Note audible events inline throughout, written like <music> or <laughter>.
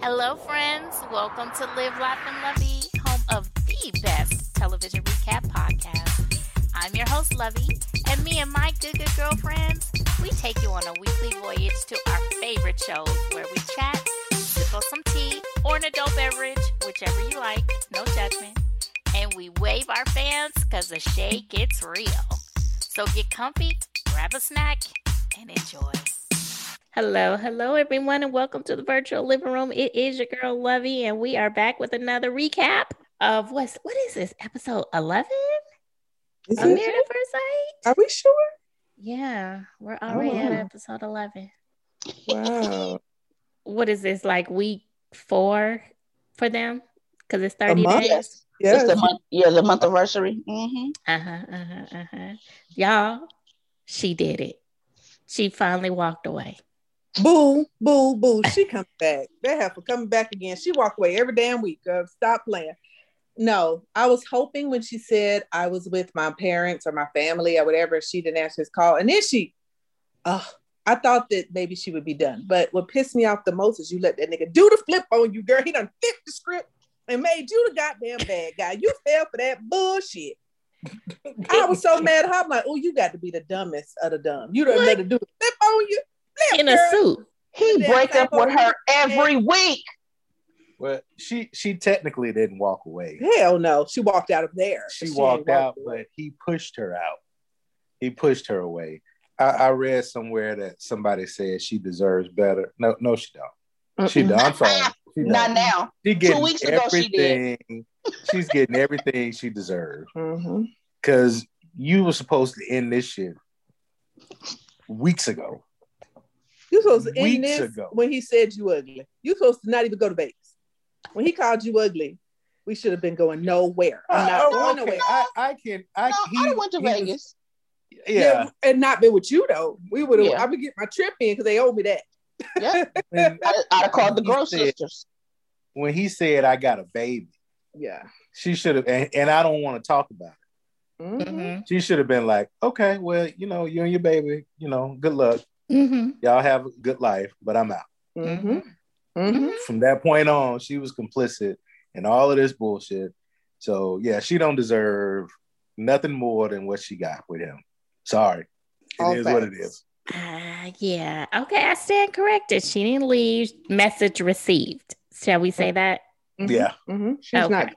Hello, friends. Welcome to Live, Laugh, and Lovey, home of the best television recap podcast. I'm your host, Lovey, and me and my good, good girlfriends, we take you on a weekly voyage to our favorite shows where we chat, sip on some tea, or an adult beverage, whichever you like, no judgment, and we wave our fans because the shade gets real. So get comfy, grab a snack, and enjoy. Hello, hello, everyone, and welcome to the virtual living room. It is your girl Lovey, and we are back with another recap of what's what is this episode eleven? Is A it? Married at First Sight. Are we sure? Yeah, we're already at episode eleven. Wow. What is this like week four for them? Because it's thirty days. Yes. Yes. It's the month, yeah, the month anniversary. Mm-hmm. Uh huh. Uh huh. Uh huh. Y'all, she did it. She finally walked away. Boo, boo, boo. <laughs> She comes back. That heifer coming back again. She walk away every damn week. Of stop playing. No, I was hoping when she said I was with my parents or my family or whatever, she didn't answer his call. And then she, oh, I thought that maybe she would be done. But what pissed me off the most is you let that nigga do the flip on you, girl. He done flipped the script and made you the goddamn bad guy. You <laughs> fell for that bullshit. I was so <laughs> mad. I'm like, oh, you got to be the dumbest of the dumb. You don't her do the flip on you. Flip, In a girl. suit. He break up with her yeah. every week. Well, she she technically didn't walk away. Hell no. She walked out of there. She She walked out, walked away. but he pushed her out. He pushed her away. I, I read somewhere that somebody said she deserves better. No, no, she don't. She Mm-mm. don't. I'm sorry. She Not don't. now. She getting weeks ago she did. everything. She's getting everything she deserves. Mhm. Because you were supposed to end this shit weeks ago. You supposed to end this ago. when he said you ugly. You supposed to not even go to Vegas. When he called you ugly, we should have been going nowhere. I'm not Oh, going okay. nowhere. I, I can. I, no, he- I done went to he was- Vegas. yeah. and not been with you though. We would have. Yeah. I would get my trip in because they owe me that. Yeah, <laughs> When, I, I'd have called the He Gross said- sisters. when he said, "I got a baby," Yeah. she should have, and, and I don't want to talk about it. Mhm. Mm-hmm. She should have been like, okay, well, you know, you and your baby, you know, good luck. Mm-hmm. Y'all have a good life, but I'm out. Mhm. Mhm. From that point on, she was complicit in all of this bullshit. So yeah, she don't deserve nothing more than what she got with him. Sorry. it is All what it facts. is. Uh, yeah. Okay, I stand corrected. She didn't leave. Message received. Shall we say that? Mhm. Yeah. Mhm. She's Okay. not.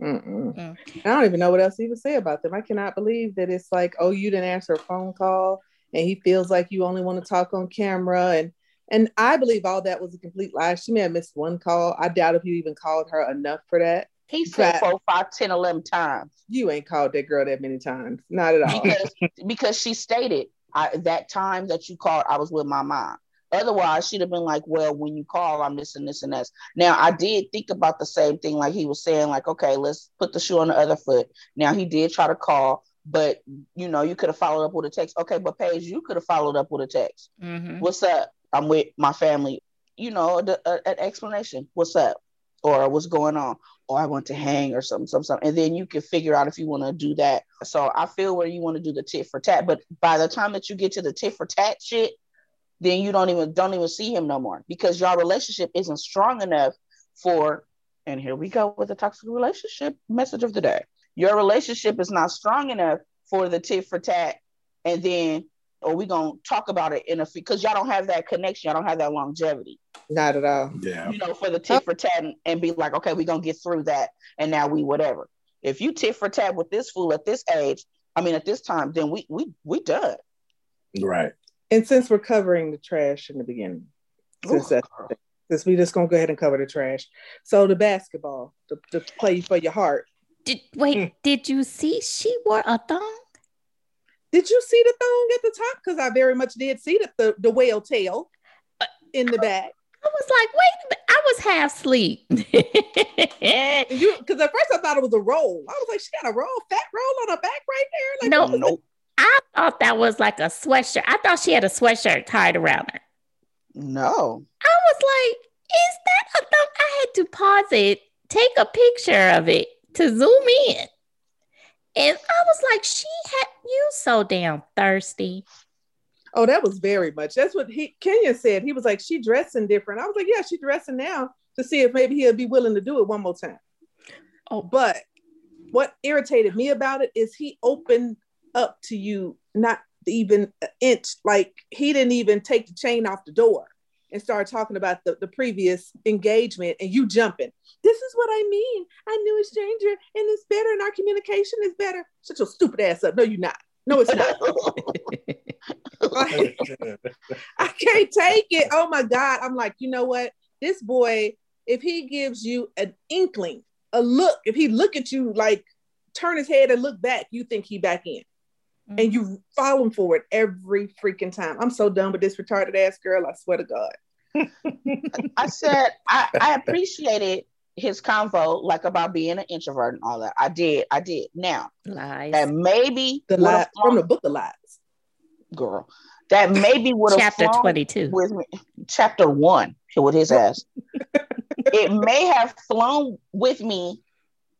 Mm-mm. Mm. I don't even know what else to even say about them. I cannot believe that it's like, oh, you didn't answer a phone call, and he feels like you only want to talk on camera, and and I believe all that was a complete lie. She may have missed one call. I doubt if you even called her enough for that. He said four, five, ten, eleven times You ain't called that girl that many times, not at all. because because she stated I, that time that you called, I was with my mom. Otherwise, she'd have been like, "Well, when you call, I'm this and this and that. Now, I did think about the same thing, like he was saying, like, "Okay, let's put the shoe on the other foot." Now, he did try to call, but you know, you could have followed up with a text. Okay, but Paige, you could have followed up with a text. Mm-hmm. what's up? I'm with my family. You know, the, uh, an explanation. What's up? Or what's going on? Or I want to hang or something, something, something. And then you can figure out if you want to do that. So I feel where you want to do the tit for tat. But by the time that you get to the tit for tat shit, then you don't even don't even see him no more because your relationship isn't strong enough for. And here we go with the toxic relationship message of the day. Your relationship is not strong enough for the tit for tat, and then or we gonna talk about it in a few because y'all don't have that connection, y'all don't have that longevity, not at all. Yeah. you know, for the tit for tat and, and be like, okay, we gonna get through that, and now we whatever. If you tit for tat with this fool at this age, I mean at this time, then we we we done. Right. And since we're covering the trash in the beginning, since Ooh. that, since we just gonna go ahead and cover the trash. So the basketball, the, the play for your heart. Did, wait, hmm. did you see she wore a thong? Did you see the thong at the top? Because I very much did see the, the, the whale tail uh, in the back. I was like, wait a minute. I was half asleep. Because at first I thought it was a roll. I was like, she got a roll, fat roll on her back right there. Like, No. what was Nope. I thought that was like a sweatshirt. I thought she had a sweatshirt tied around her. No. I was like, is that a thong? I had to pause it, take a picture of it to zoom in. And I was like, she had you so damn thirsty. Oh, that was very much. That's what he Kenya said. He was like, she dressing different. I was like, yeah, she dressing now to see if maybe he'll be willing to do it one more time. Oh, but what irritated me about it is he opened up to you not even an inch. Like he didn't even take the chain off the door and start talking about the, the previous engagement and you jumping. This is what I mean. I knew a stranger and it's better and our communication is better. Shut your stupid ass up. No, you're not. No, it's not. <laughs> I can't take it. Oh my God. I'm like, you know what? This boy, if he gives you an inkling, a look, if he look at you like turn his head and look back, you think he back in. Mm-hmm. And you follow him for it every freaking time. I'm so done with this retarded ass girl. I swear to God. <laughs> I said I, I appreciated his convo like about being an introvert and all that. I did, I did. Now lies. that maybe the lie from the book of lies, girl. That maybe would have chapter twenty two with me. Chapter one with his ass. it may have flown with me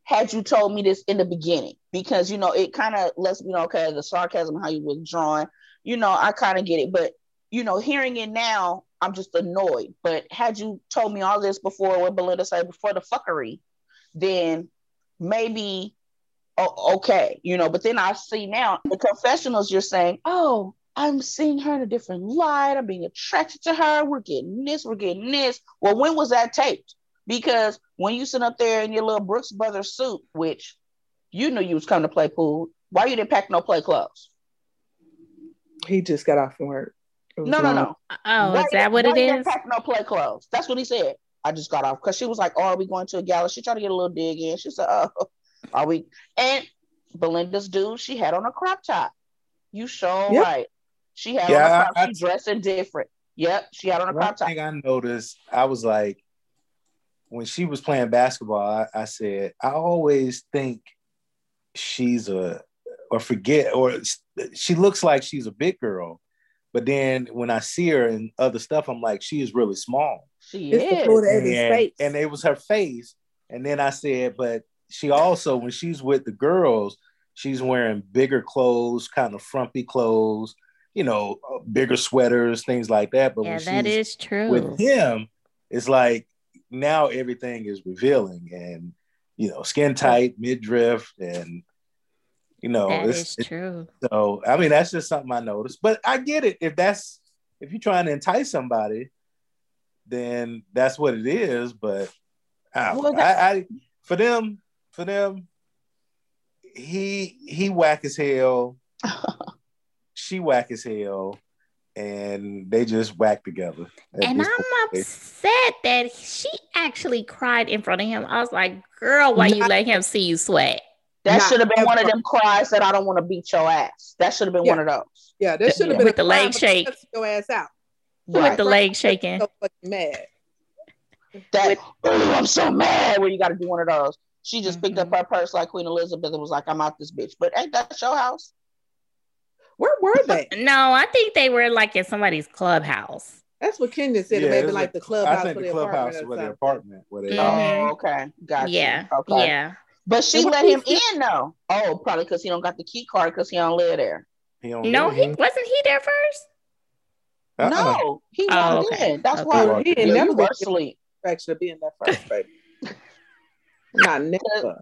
had you told me this in the beginning because you know it kind of lets me know okay the sarcasm how you was drawing you know I kind of get it but you know hearing it now I'm just annoyed. But had you told me all this before, what Belinda said before the fuckery, then maybe oh, okay, you know. But then I see now the confessionals. You're saying, oh, I'm seeing her in a different light. I'm being attracted to her. We're getting this. We're getting this. Well, when was that taped? Because when you sit up there in your little Brooks Brothers suit, which you knew you was coming to play pool, why you didn't pack no play clothes? He just got off from work. No, no, no. Oh, is that what it is? Pack no play clothes. That's what he said. I just got off because she was like, "Oh, are we going to a gala?" She tried to get a little dig in. She said, "Oh, <laughs> are we?" And Belinda's dude, she had on a crop top. You show yep. right. She had yeah, on a crop. I, she dressing different. Yep, she had on a crop top. thing I noticed, I was like, when she was playing basketball, I, I said, I always think she's a or forget or she looks like she's a big girl but then when I see her and other stuff, I'm like, she is really small. She it's is. The and, and it was her face. And then I said, but she also, when she's with the girls, she's wearing bigger clothes, kind of frumpy clothes, you know, uh, bigger sweaters, things like that. But yeah, that is true. With him, it's like now everything is revealing and you know, skin tight, midriff, and you know, that it's, is true. so I mean, that's just something I noticed. But I get it. If that's if you're trying to entice somebody, then that's what it is. But I, well, I, I for them, for them, he he whack as hell. <laughs> she whack as hell and they just whack together. And I'm upset that she actually cried in front of him. I was like, girl, why you let him see you sweat? That should have been ever. one of them cries that I don't want to beat your ass. That should have been yeah. one of those. Yeah, that should have been with the leg shake. Your ass out. Right. With the leg shaking. So fucking mad. That oh, I'm so mad. Where you got to do one of those. She just mm-hmm. picked up mm-hmm. her purse like Queen Elizabeth and was like, "I'm out this bitch." But ain't that your house? Where were <laughs> they? no, I think they were like in somebody's clubhouse. That's what Kenya said. Yeah, maybe like the clubhouse. I think the, the clubhouse was their apartment. Where they mm-hmm. Oh, okay, gotcha. Yeah, okay. yeah. But she let him in though. Oh, probably because he don't got the key card because he don't live there. He don't no, he wasn't he there 1st uh-uh. No, he oh, walked okay. in. That's okay. why he didn't never sleep. Actually, be in that first, baby. <laughs> Not never.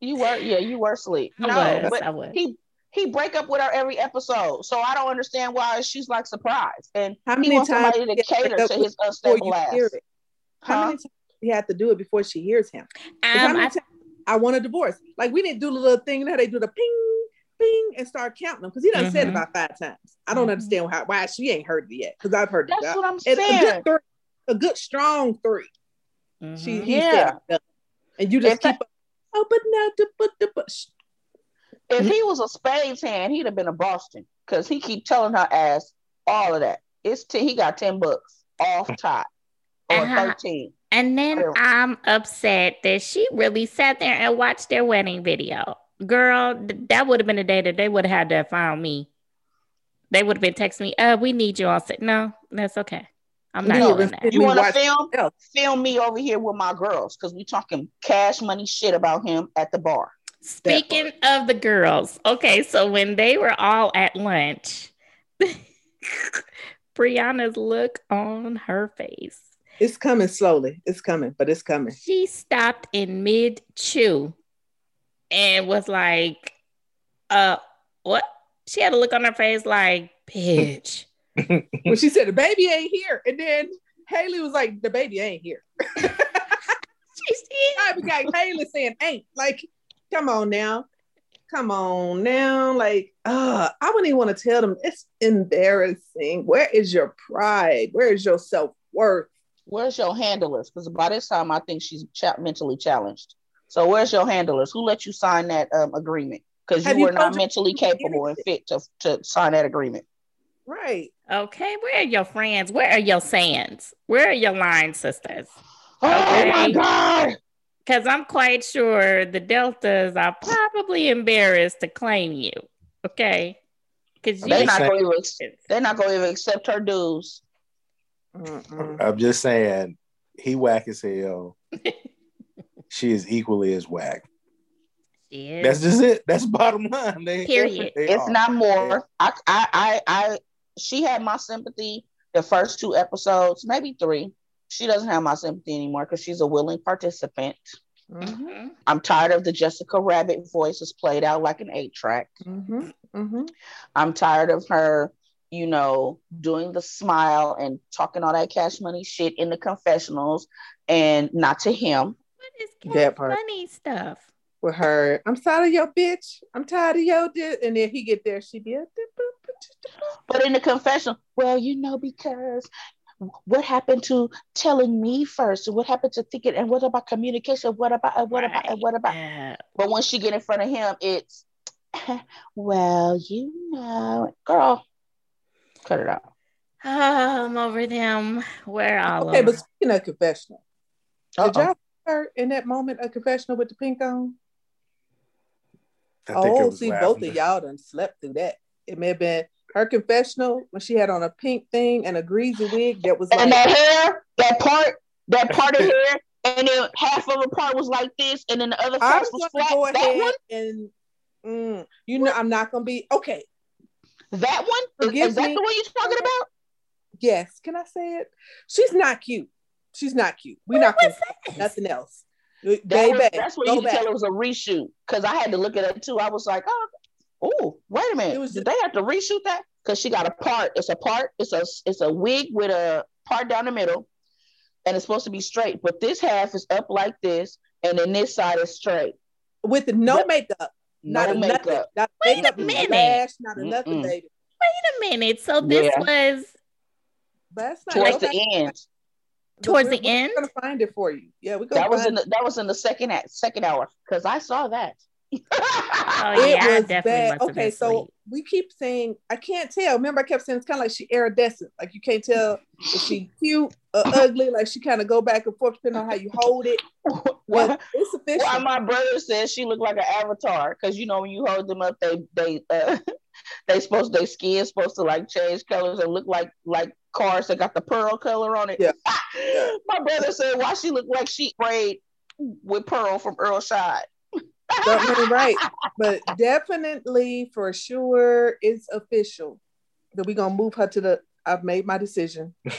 You were, yeah, you were asleep. No, was, but he he break up with her every episode, so I don't understand why she's like surprised. And how many times somebody to cater to his unstable ass? How huh? many times he had to do it before she hears him? Um, I, I want a divorce. Like we didn't do the little thing that they do the ping, ping, and start counting them because he done mm-hmm. said about five times. I don't mm-hmm. understand how, why she ain't heard it yet because I've heard That's it. what I'm saying. A good, three, a good strong 3 mm-hmm. She yeah. Said, and you just if keep. That, oh, but now to put the. If he was a spades hand, he'd have been a Boston because he keep telling her ass all of that. It's t- he got ten bucks off top <laughs> or uh-huh. thirteen. And then I'm upset that she really sat there and watched their wedding video. Girl, that would have been the day that they would have had to have found me. They would have been texting me, uh, we need you on set. No, that's okay. I'm not doing that. You want to film? Film me over here with my girls because we talking cash money shit about him at the bar. Speaking of the girls, okay, so when they were all at lunch, <laughs> Brianna's look on her face. It's coming slowly. It's coming, but it's coming. She stopped in mid chew and was like, uh, what? She had a look on her face like, bitch. <laughs> when she said the baby ain't here, and then Haley was like, the baby ain't here. <laughs> I got Haley saying ain't like, come on now. Come on now. Like, uh, I wouldn't even want to tell them it's embarrassing. Where is your pride? Where is your self-worth? Where's your handlers? Because by this time, I think she's ch- mentally challenged. So where's your handlers? Who let you sign that um, agreement? Because you were not mentally capable and fit to, to sign that agreement. Right. Okay. Where are your friends? Where are your sands? Where are your line sisters? Oh my God. Because I'm quite sure the Deltas are probably embarrassed to claim you. Okay. Because they're not going to they're not going to even accept her dues. Mm-mm. I'm just saying, he whack as hell. <laughs> she is equally as whack. That's just it. That's bottom line. They, Period. They it's are. not more. I, I, I, I, she had my sympathy the first two episodes, maybe three. She doesn't have my sympathy anymore because she's a willing participant. Mm-hmm. I'm tired of the Jessica Rabbit voices played out like an eight track. Mm-hmm. Mm-hmm. I'm tired of her, you know, doing the smile and talking all that cash money shit in the confessionals and not to him. What is cash that part. money stuff? With her, I'm tired of your bitch. I'm tired of your di-. and then he get there, she be but in the confessional, well, you know, because what happened to telling me first? What happened to thinking? And what about communication? What about? What right. about? And what about? Yeah. But once she get in front of him, it's <laughs> well, you know, girl, cut it out. I'm over them. Where all okay, over. but speaking of confessional, Uh-oh. did y'all her in that moment a confessional with the pink on? I oh, see, both of y'all done slept through that. It may have been her confessional when she had on a pink thing and a greasy wig that was like, and that hair, that part, that part of <laughs> hair, and then half of the part was like this, and then the other part was, was flat. Go that one, and mm, you know, I'm not gonna be okay. That one Forgive is, is that the one you're talking about? Yes. Can I say it? She's not cute. She's not cute. We're not gonna nothing else. That Baby, was, that's what you tell it was a reshoot because I had to look at it too. I was like, oh, oh, wait a minute. Was, Did they have to reshoot that? Because she got a part. It's a part. It's a it's a wig with a part down the middle, and it's supposed to be straight. But this half is up like this, and then this side is straight with no but, makeup. Not no a makeup. Nothing, not wait makeup, a minute. Lash, not a nothing, baby. Wait a minute. So this yeah. was. That's not towards the end. Towards the end, we're gonna find it for you. Yeah, we. That was in the, that was in the second second hour because I saw that oh <laughs> yeah, it was bad. Okay, so we keep saying I can't tell. Remember, I kept saying it's kind of like she iridescent. Like you can't tell if she cute or <laughs> ugly. Like she kind of go back and forth depending on how you hold it. Well, it's official. Why my brother says she looked like an avatar because you know when you hold them up, they they uh, <laughs> they supposed their skin supposed to like change colors and look like like cars that got the pearl color on it. Yeah. my brother said why she looked like she sprayed with pearl from Earl Scheib right. But definitely for sure it's official that we're gonna move her to the I've made my decision. <laughs> if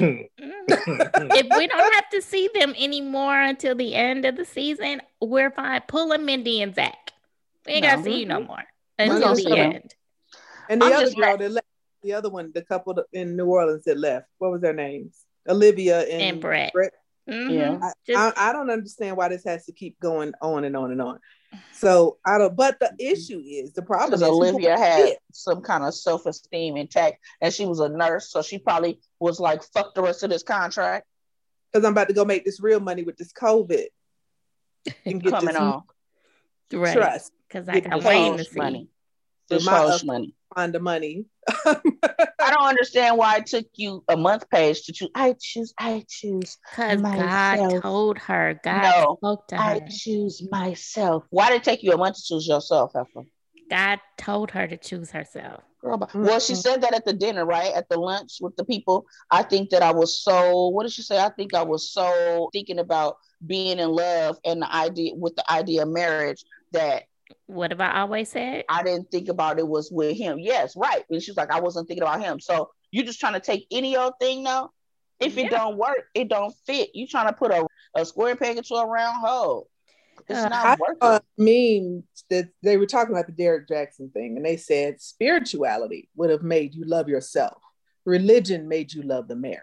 we don't have to see them anymore until the end of the season, we're fine. Pull a Mindy and Zach. We ain't no. gotta see you no more until the end. And the I'm other girl that left, the other one, the couple in New Orleans that left, what was their names? Olivia and, and Brett. Brett. Mm-hmm. Yeah, I, Just, I, I, don't understand why this has to keep going on and on and on. So I don't. But the issue is the problem is Olivia had some kind of self esteem intact, and she was a nurse, so she probably was like, "Fuck the rest of this contract." Because I'm about to go make this real money with this COVID <laughs> and get coming on. Right. Trust. Because I got waiting to see. Money. This my, money. Find the money. I don't understand why it took you a month Paige to choose. I choose. I choose. Because God told her. God no, spoke to her. I choose myself. Why did it take you a month to choose yourself, Effa? God told her to choose herself. Girl, well, she mm-hmm. said that at the dinner, right? At the lunch with the people. I think that I was so. What did she say? I think I was so thinking about being in love and the idea with the idea of marriage that what have I always said? I didn't think about it was with him. Yes, right. And she's like, I wasn't thinking about him. So you're just trying to take any old thing now. If yeah. it don't work, it don't fit. You trying to put a, a square peg into a round hole. It's uh, not working. I mean that they were talking about the Derek Jackson thing, and they said spirituality would have made you love yourself. Religion made you love the marriage.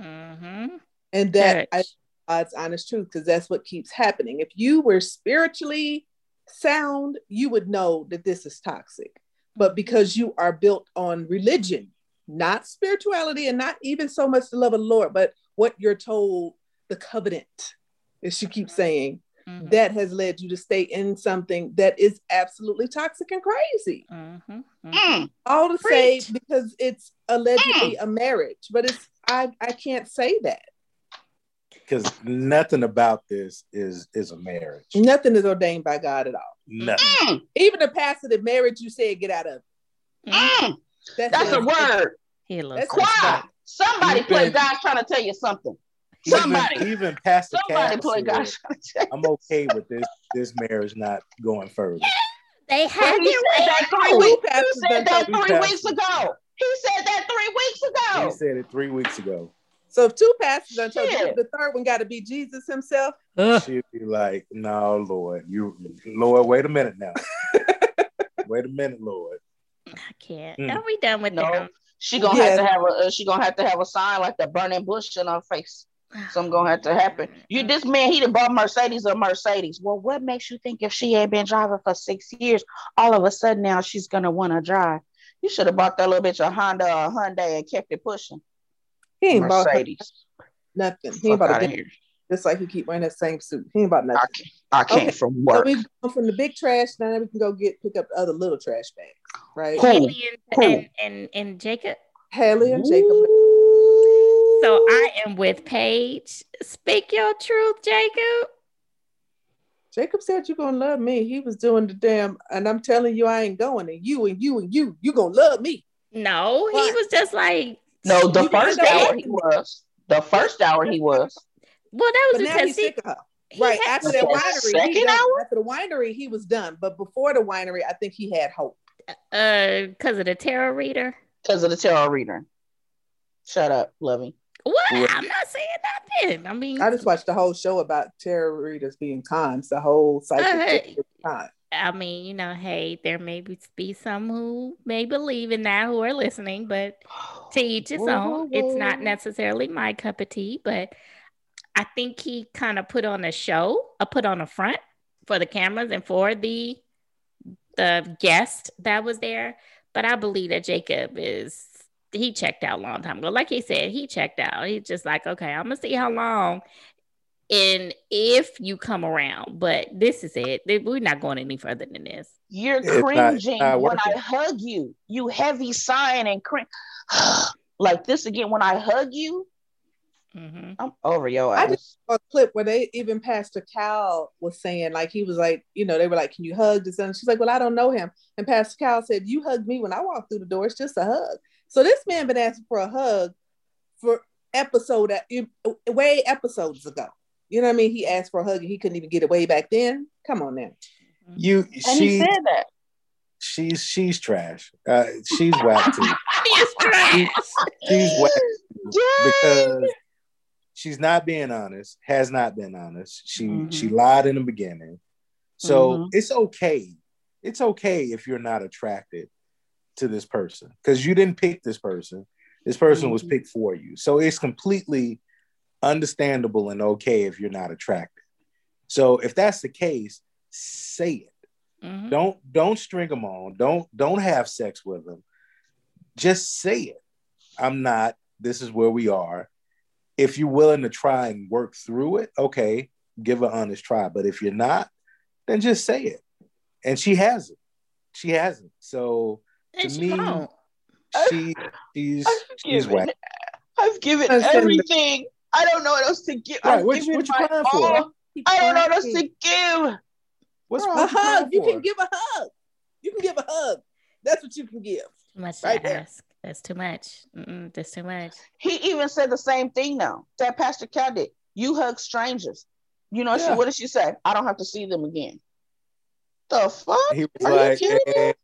Mm-hmm. And that I, God's honest truth, because that's what keeps happening. If you were spiritually sound, you would know that this is toxic. But because you are built on religion, not spirituality, and not even so much the love of the Lord, but what you're told, the covenant, as she keeps saying, mm-hmm. that has led you to stay in something that is absolutely toxic and crazy. Mm-hmm. Mm-hmm. All to Preach. say because it's allegedly mm. a marriage, but it's I I can't say that because nothing about this is is a marriage. Nothing is ordained by God at all. Nothing. Mm. Even the passive marriage you said get out of. Mm. That's, That's a word. He looks quiet. Somebody even, play God's trying to tell you something. Somebody, even, even Pastor Somebody play God's I'm okay with this this marriage not going further. They had he said that three weeks. He said that three weeks ago. He said that three weeks ago. He said it three weeks ago. So if two pastors done told you, the third one got to be Jesus himself. She'd be like, "No, Lord, you, Lord, wait a minute now. <laughs> wait a minute, Lord. I can't. Mm. Are we done with no. that? She gonna yeah. have to have a. Uh, she gonna have to have a sign like the burning bush in her face. Something gonna have to happen. You, this man, he done bought Mercedes or Mercedes. Well, what makes you think if she ain't been driving for six years, all of a sudden now she's gonna want to drive? You should have bought that little bitch a Honda or a Hyundai and kept it pushing. He ain't Mercedes. bought nothing. He ain't about to just like he keep wearing that same suit. He ain't about nothing. I, can't, I can't okay. from work. So we go from the big trash, now we can go get pick up the other little trash bags, right? Haley and, cool. and, and, and Jacob. Haley and Jacob. So I am with Paige. Speak your truth, Jacob. Jacob said you're gonna love me. He was doing the damn, and I'm telling you, I ain't going. And you and you and you, you gonna love me. No, he was just like no, the first hour he was. The first hour he was. Well, that was but because he, he right after the winery. He done, after the winery, he was done. But before the winery, I think he had hope. Uh, because of the tarot reader. Because of the tarot reader. Shut up, Lovey. What? I'm not saying nothing. I mean, I just watched the whole show about tarot readers being cons. The whole psychic uh, I mean, you know, hey, there may be some who may believe in that who are listening, but <sighs> to each his own. It's not necessarily my cup of tea, but I think he kind of put on a show, a put on a front for the cameras and for the the guest that was there. But I believe that Jacob is he checked out a long time ago. Like he said, he checked out. He's just like, okay, I'm gonna see how long and if you come around, but this is it. We're not going any further than this. You're cringing not, not when I hug you. You heavy sighing and cringe <sighs> like this again. When I hug you, mm-hmm. I'm over yo. I just saw a clip where they even Pastor Cal was saying like he was like you know they were like, "Can you hug this?" And she's like, "Well, I don't know him." And Pastor Cal said, "You hugged me when I walked through the door. It's just a hug." So this man been asking for a hug for episode way episodes ago. You know what I mean? He asked for a hug and he couldn't even get it way back then. Come on now. You and she he said that. She's she's trash. Uh, she's whack too. <laughs> she's trash. she's whack because she's not being honest. Has not been honest. She mm-hmm. she lied in the beginning. So mm-hmm. it's okay. It's okay if you're not attracted to this person because you didn't pick this person. This person mm-hmm. was picked for you. So it's completely understandable and okay if you're not attracted. So if that's the case, say it. Mm-hmm. Don't don't string them on. Don't don't have sex with them. Just say it. I'm not. This is where we are. If you're willing to try and work through it, okay, give an honest try. But if you're not, then just say it. And she hasn't. She hasn't. So to me, she she's she's whack. I've given everything. I don't know what else to give. Right, what, what you crying for? I don't know what else to give. What's a hug? You can give a hug. You can give a hug. That's what you can give. Too much right to ask. That's too much. Mm-mm, that's too much. He even said the same thing now. That Pastor Cal did. You hug strangers. You know, yeah. she, what did she say? I don't have to see them again. The fuck? He was Are like, you kidding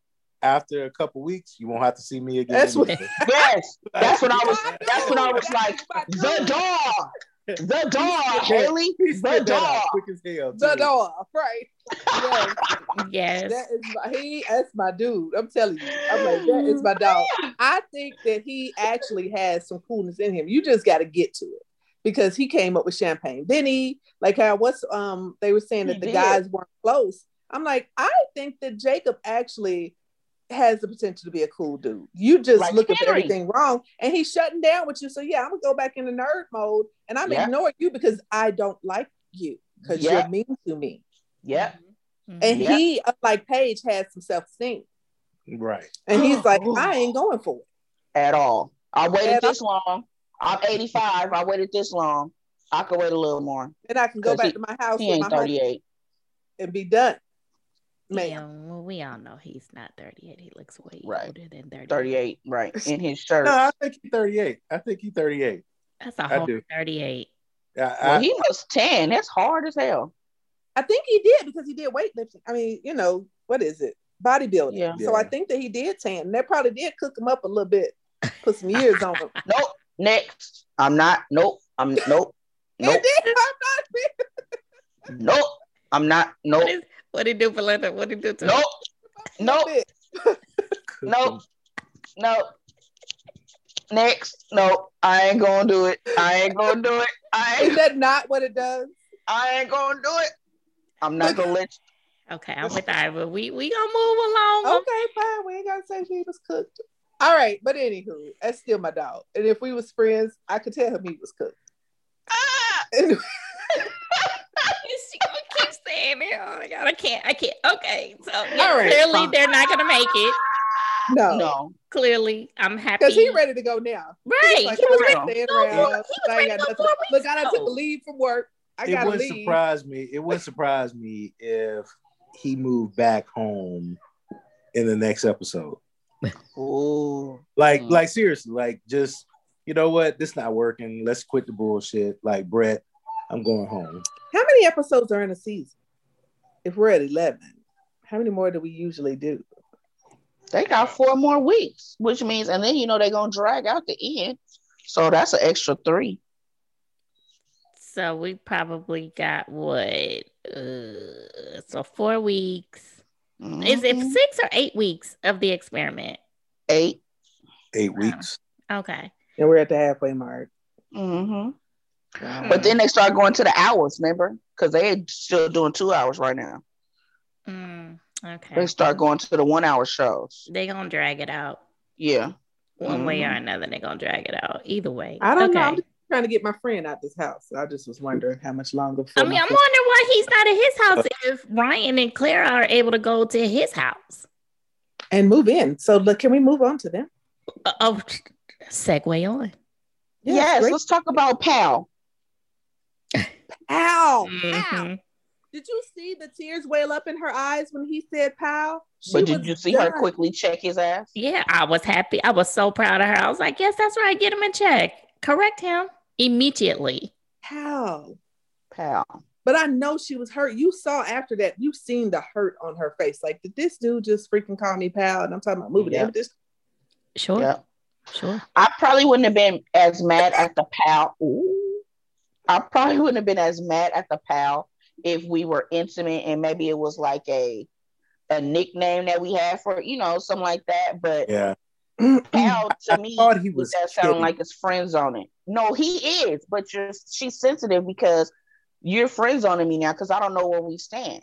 after a couple weeks, you won't have to see me again. That's what- <laughs> Yes, that's what I was. That's what I was like. The dog, the dog, Haley, the spit that out dog. quick as hell. The dog, right? Yes, Yes. that is my he. That's my dude. I'm telling you. I'm like that is my dog. I think that he actually has some coolness in him. You just got to get to it because he came up with champagne. Then he like how what's um they were saying He that the did. guys weren't close. I'm like I think that Jacob actually has the potential to be a cool dude. You just Like looking for Henry. everything wrong, and he's shutting down with you. So yeah, I'm gonna go back into nerd mode, and I'm Yeah. ignoring you because I don't like you because Yeah. you're mean to me. Yep. Mhm. And Yeah. he, like Paige, has some self esteem, Right. and he's like. <gasps> I ain't going for it. At all. I waited At all. this long. I'm 85. I waited this long. I could wait a little more. And I can go back he- to my house He ain't my 38. and be done. Man, Yeah, well, we all know he's not 38. He looks way Right. older than 38. 38, right? In <laughs> his shirt. No, I think he's 38. I think he's 38. That's a whole do. 38. I, I, Well, he was 10. That's hard as hell. I think he did because he did weightlifting. I mean, you know, what is it? Bodybuilding. Yeah. So I think that he did tan. And that probably did cook him up a little bit, put some years on him. <laughs> Nope. Next. I'm not. Nope. I'm nope. <laughs> Nope. It did. I'm not Nope. I'm not. Nope. What is what did he do for Linda? What did he do to Nope. Nope. bit. <laughs> Nope. Nope. Next. Nope. I ain't gonna do it. I ain't gonna do it. I <laughs> Is ain't, that not what it does? I ain't gonna do it. I'm not gonna let you. Okay, I'm with Ivor. We we gonna move along. Okay, fine. We ain't gotta say she was cooked. All right, but anywho, that's still my dog. And if we was friends, I could tell him he was cooked. Ah! <laughs> And She gonna keep saying it. Oh my god, I can't. I can't. Okay, so yeah, All right, clearly fine. they're not gonna make it. no, No. Clearly, I'm happy. because he ready to go now. right. He's like, he was "I'm ready. ready to go around. he was ready got to go Look, I took ago. leave from work. I it gotta wouldn't leave. surprise me. It wouldn't surprise me if he moved back home in the next episode. Ooh. Like, Mm. like seriously, like just you know what? This not working. Let's quit the bullshit. Like Brett, I'm going home. How many episodes are in a season? If we're at eleven, how many more do we usually do? They got four more weeks, which means, and then you know they're gonna drag out the end. So that's an extra three. So we probably got what? Uh, so four weeks. Is it Mhm. six or eight weeks of the experiment? eight? Eight Wow. weeks. Okay. And we're at the halfway mark. hmm Wow. But then they start going to the hours, remember? Because they still doing two hours right now. Mm, okay. They start going to the one hour shows. They gonna drag it out Yeah. one way or Mhm. another. they're gonna drag it out either way. I don't know. I'm just trying to get my friend out this house. I just was wondering how much longer. I mean, I'm wondering why he's not at his house if Ryan and Clara are able to go to his house. and move in. So look, can we move on to them? Uh, oh, segue on. Yes, great. let's talk about Pal. Ow, ow. Mhm. Did you see the tears well up in her eyes when he said "pal"? She But did you see her quickly check his ass? Yeah, I was happy. I was so proud of her. I was like, yes, that's right. Get him in check. Correct him immediately. How? Pal. But I know she was hurt. You saw after that, you seen the hurt on her face. Like, did this dude just freaking call me pal? And I'm talking about moving Yeah. in. This Sure. Yeah. Sure. I probably wouldn't have been as mad at the pal. Ooh. I probably wouldn't have been as mad at the pal if we were intimate and maybe it was like a a nickname that we had for you know something like that. But Yeah. <clears throat> pal to I me thought he was that kidding. like his friends on it. No, he is, but you're she's sensitive because you're friends on me now because I don't know where we stand.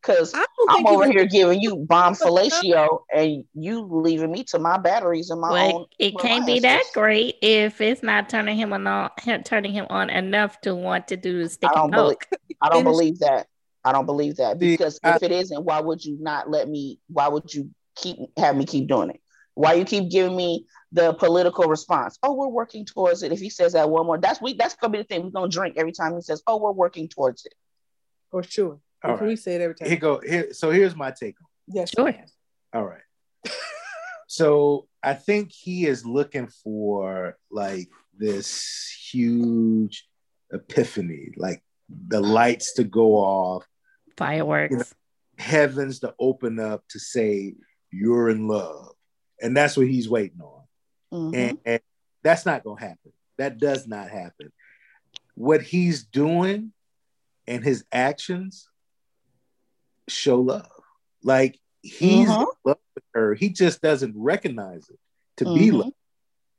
Because I don't I'm think he over was- here giving you bomb fellatio and you leaving me to my batteries and my Well, own. it can't be that great if it's not turning him on, turning him on enough to want to do the stick I don't believe. poke. I don't believe that. I don't believe that because if it isn't, why would you not let me? Why would you keep have me keep doing it? Why you keep giving me the political response? Oh, we're working towards it. If he says that one more, that's we. That's gonna be the thing. We're gonna drink every time he says, "Oh, we're working towards it." for sure. All Because We say it every time. Here go. Here. So here's my take. yes, Sure. ma'am. All right. so I think he is looking for like this huge epiphany, like the lights to go off, Fireworks. heavens to open up to say, you're in love. And that's what he's waiting on. Mm-hmm. And, and that's not going to happen. That does not happen. What he's doing and his actions show love. Like he's mm-hmm. in love with her. He just doesn't recognize it to mm-hmm. be love.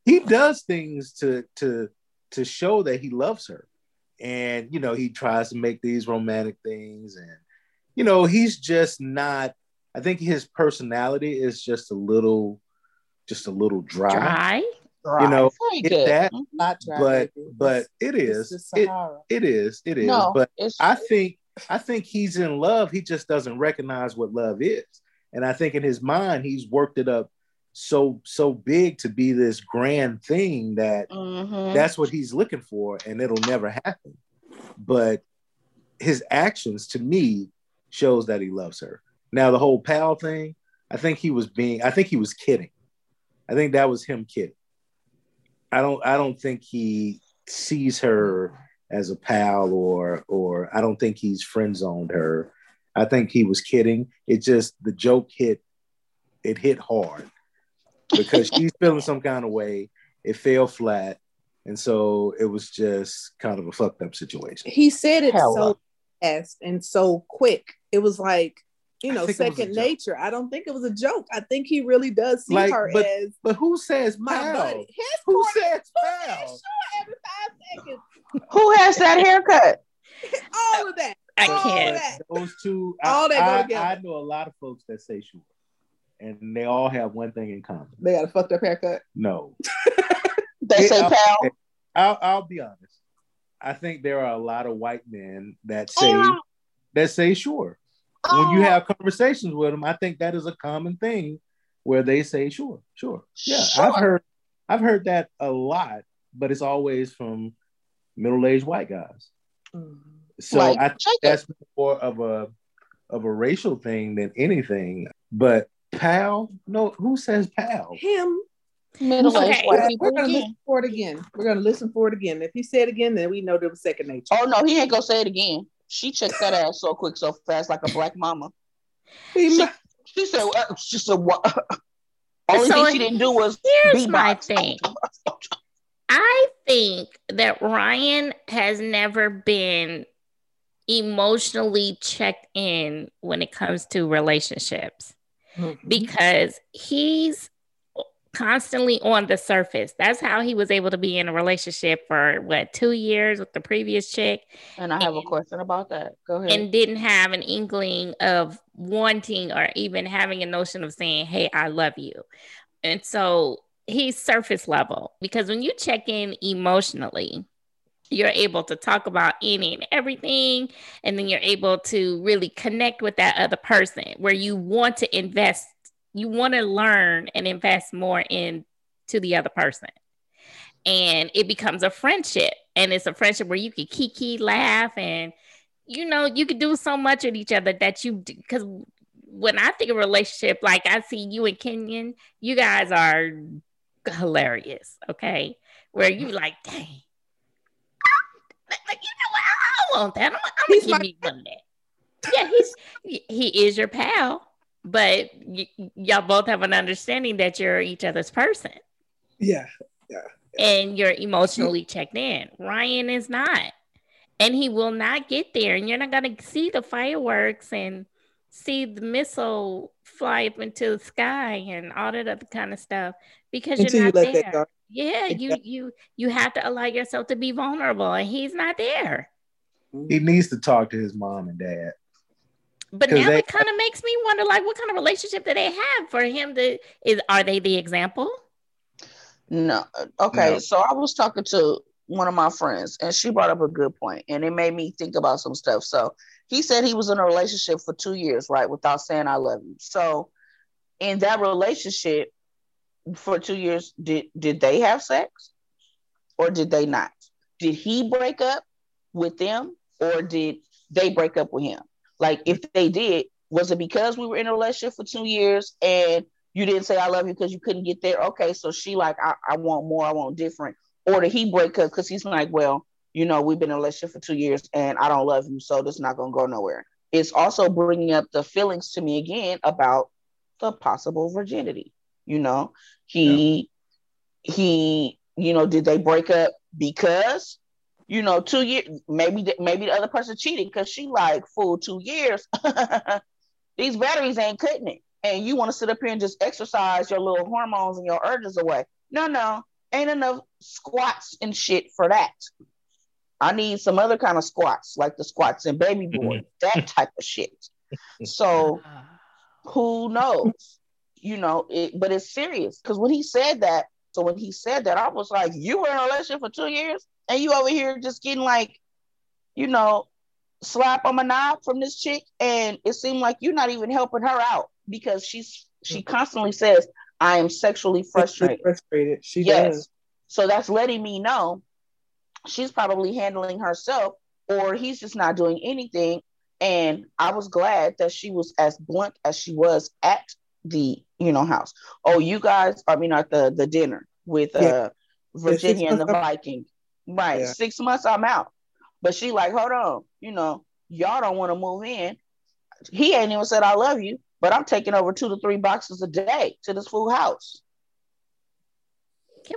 He does things to to to show that he loves her. And you know, he tries to make these romantic things and you know, he's just not I think his personality is just a little just a little dry. Dry. You know, that, mm-hmm. not dry, but but it is. It, it is. It is. No, but I think I think he's in love. He just doesn't recognize what love is. And I think in his mind, he's worked it up so so big to be this grand thing that mm-hmm. that's what he's looking for, and it'll never happen. But his actions, to me, shows that he loves her. Now the whole pal thing, I think he was being, I think he was kidding. I think that was him kidding. I don't, I don't think he sees her as a pal or or I don't think he's friend zoned her. I think he was kidding. It just the joke hit it hit hard because <laughs> she's feeling some kind of way. It fell flat. And so it was just kind of a fucked up situation. He said it Hell so up. fast and so quick. It was like, you know, second nature. I don't think it was a joke. I think he really does see like, her but, as. But who says pal? Who says pal? Sure, every five seconds. Who has that haircut? <laughs> All of that. I can't. Those two. All I, that I, I know a lot of folks that say sure, and they all have one thing in common. They got a fucked up haircut. No. <laughs> they say pal. I'll, I'll be honest. I think there are a lot of white men that say oh. that say sure. Oh. When you have conversations with them, I think that is a common thing where they say sure, sure. Yeah, sure. I've heard I've heard that a lot, but it's always from middle-aged white guys. Mm-hmm. So like, I think that's more of a of a racial thing than anything. But pal, no, who says pal? Him. Middle-aged okay. white. We're gonna again. listen for it again. We're gonna listen for it again. If he said it again, then we know there was second nature. Oh no, he ain't gonna say it again. She checked that ass so quick, so fast, like a black mama. She, she said, uh, "She said what?" Only so thing she didn't do was here's my thing. <laughs> I think that Ryan has never been emotionally checked in when it comes to relationships mm-hmm. because he's constantly on the surface. That's how he was able to be in a relationship for what two years with the previous chick. And I have and, a question about that. Go ahead. And didn't have an inkling of wanting or even having a notion of saying, Hey, I love you. And so he's surface level because when you check in emotionally, you're able to talk about any and everything. And then you're able to really connect with that other person where you want to invest, you want to learn and invest more into the other person. And it becomes a friendship. And it's a friendship where you can kiki, laugh, and you know, you could do so much with each other that you because when I think of relationship, like I see you and Kenyon, you guys are hilarious. Okay, where you like, dang, like, you know what? I want that. I'm, I'm gonna give me one that. Yeah, he's he is your pal, but y- y'all both have an understanding that you're each other's person. Yeah, yeah. yeah. And you're emotionally checked in. Ryan is not, and he will not get there. And you're not gonna see the fireworks and see the missile fly up into the sky and all that other kind of stuff because Until you're not you there. Yeah, you you you have to allow yourself to be vulnerable, and he's not there. He needs to talk to his mom and dad. But now they, it kind of makes me wonder, like, what kind of relationship do they have for him to? Is are they the example? No. Okay, no. so I was talking to one of my friends, and she brought up a good point, and it made me think about some stuff. So he said he was in a relationship for two years, right, without saying "I love you." So in that relationship, for two years, did did they have sex, or did they not? Did he break up with them, or did they break up with him? Like, if they did, was it because we were in a relationship for two years and you didn't say I love you because you couldn't get there? Okay, so she like I, I want more, I want different, or did he break up because he's like, well, you know, we've been in a relationship for two years and I don't love you, so this is not gonna go nowhere. It's also bringing up the feelings to me again about the possible virginity. You know, he yeah. he you know did they break up because you know two years maybe maybe the other person cheated because she like full two years. <laughs> These batteries ain't cutting it. And you want to sit up here and just exercise your little hormones and your urges away. No no. Ain't enough squats and shit for that. I need some other kind of squats, like the squats and Baby Boy, mm-hmm. that type of shit. So <laughs> who knows? You know, it, but it's serious because when he said that, so when he said that, I was like, you were in a relationship for two years and you over here just getting like, you know, slap on my knob from this chick, and it seemed like you're not even helping her out because she's she mm-hmm. constantly says, I am sexually frustrated. Frustrated. She yes. does. So that's letting me know she's probably handling herself or he's just not doing anything and i was glad that she was as blunt as she was at the you know house oh you guys i mean at the the dinner with yeah. uh virginia and the viking right yeah. six months i'm out but she like hold on you know y'all don't want to move in he ain't even said i love you but i'm taking over two to three boxes a day to this full house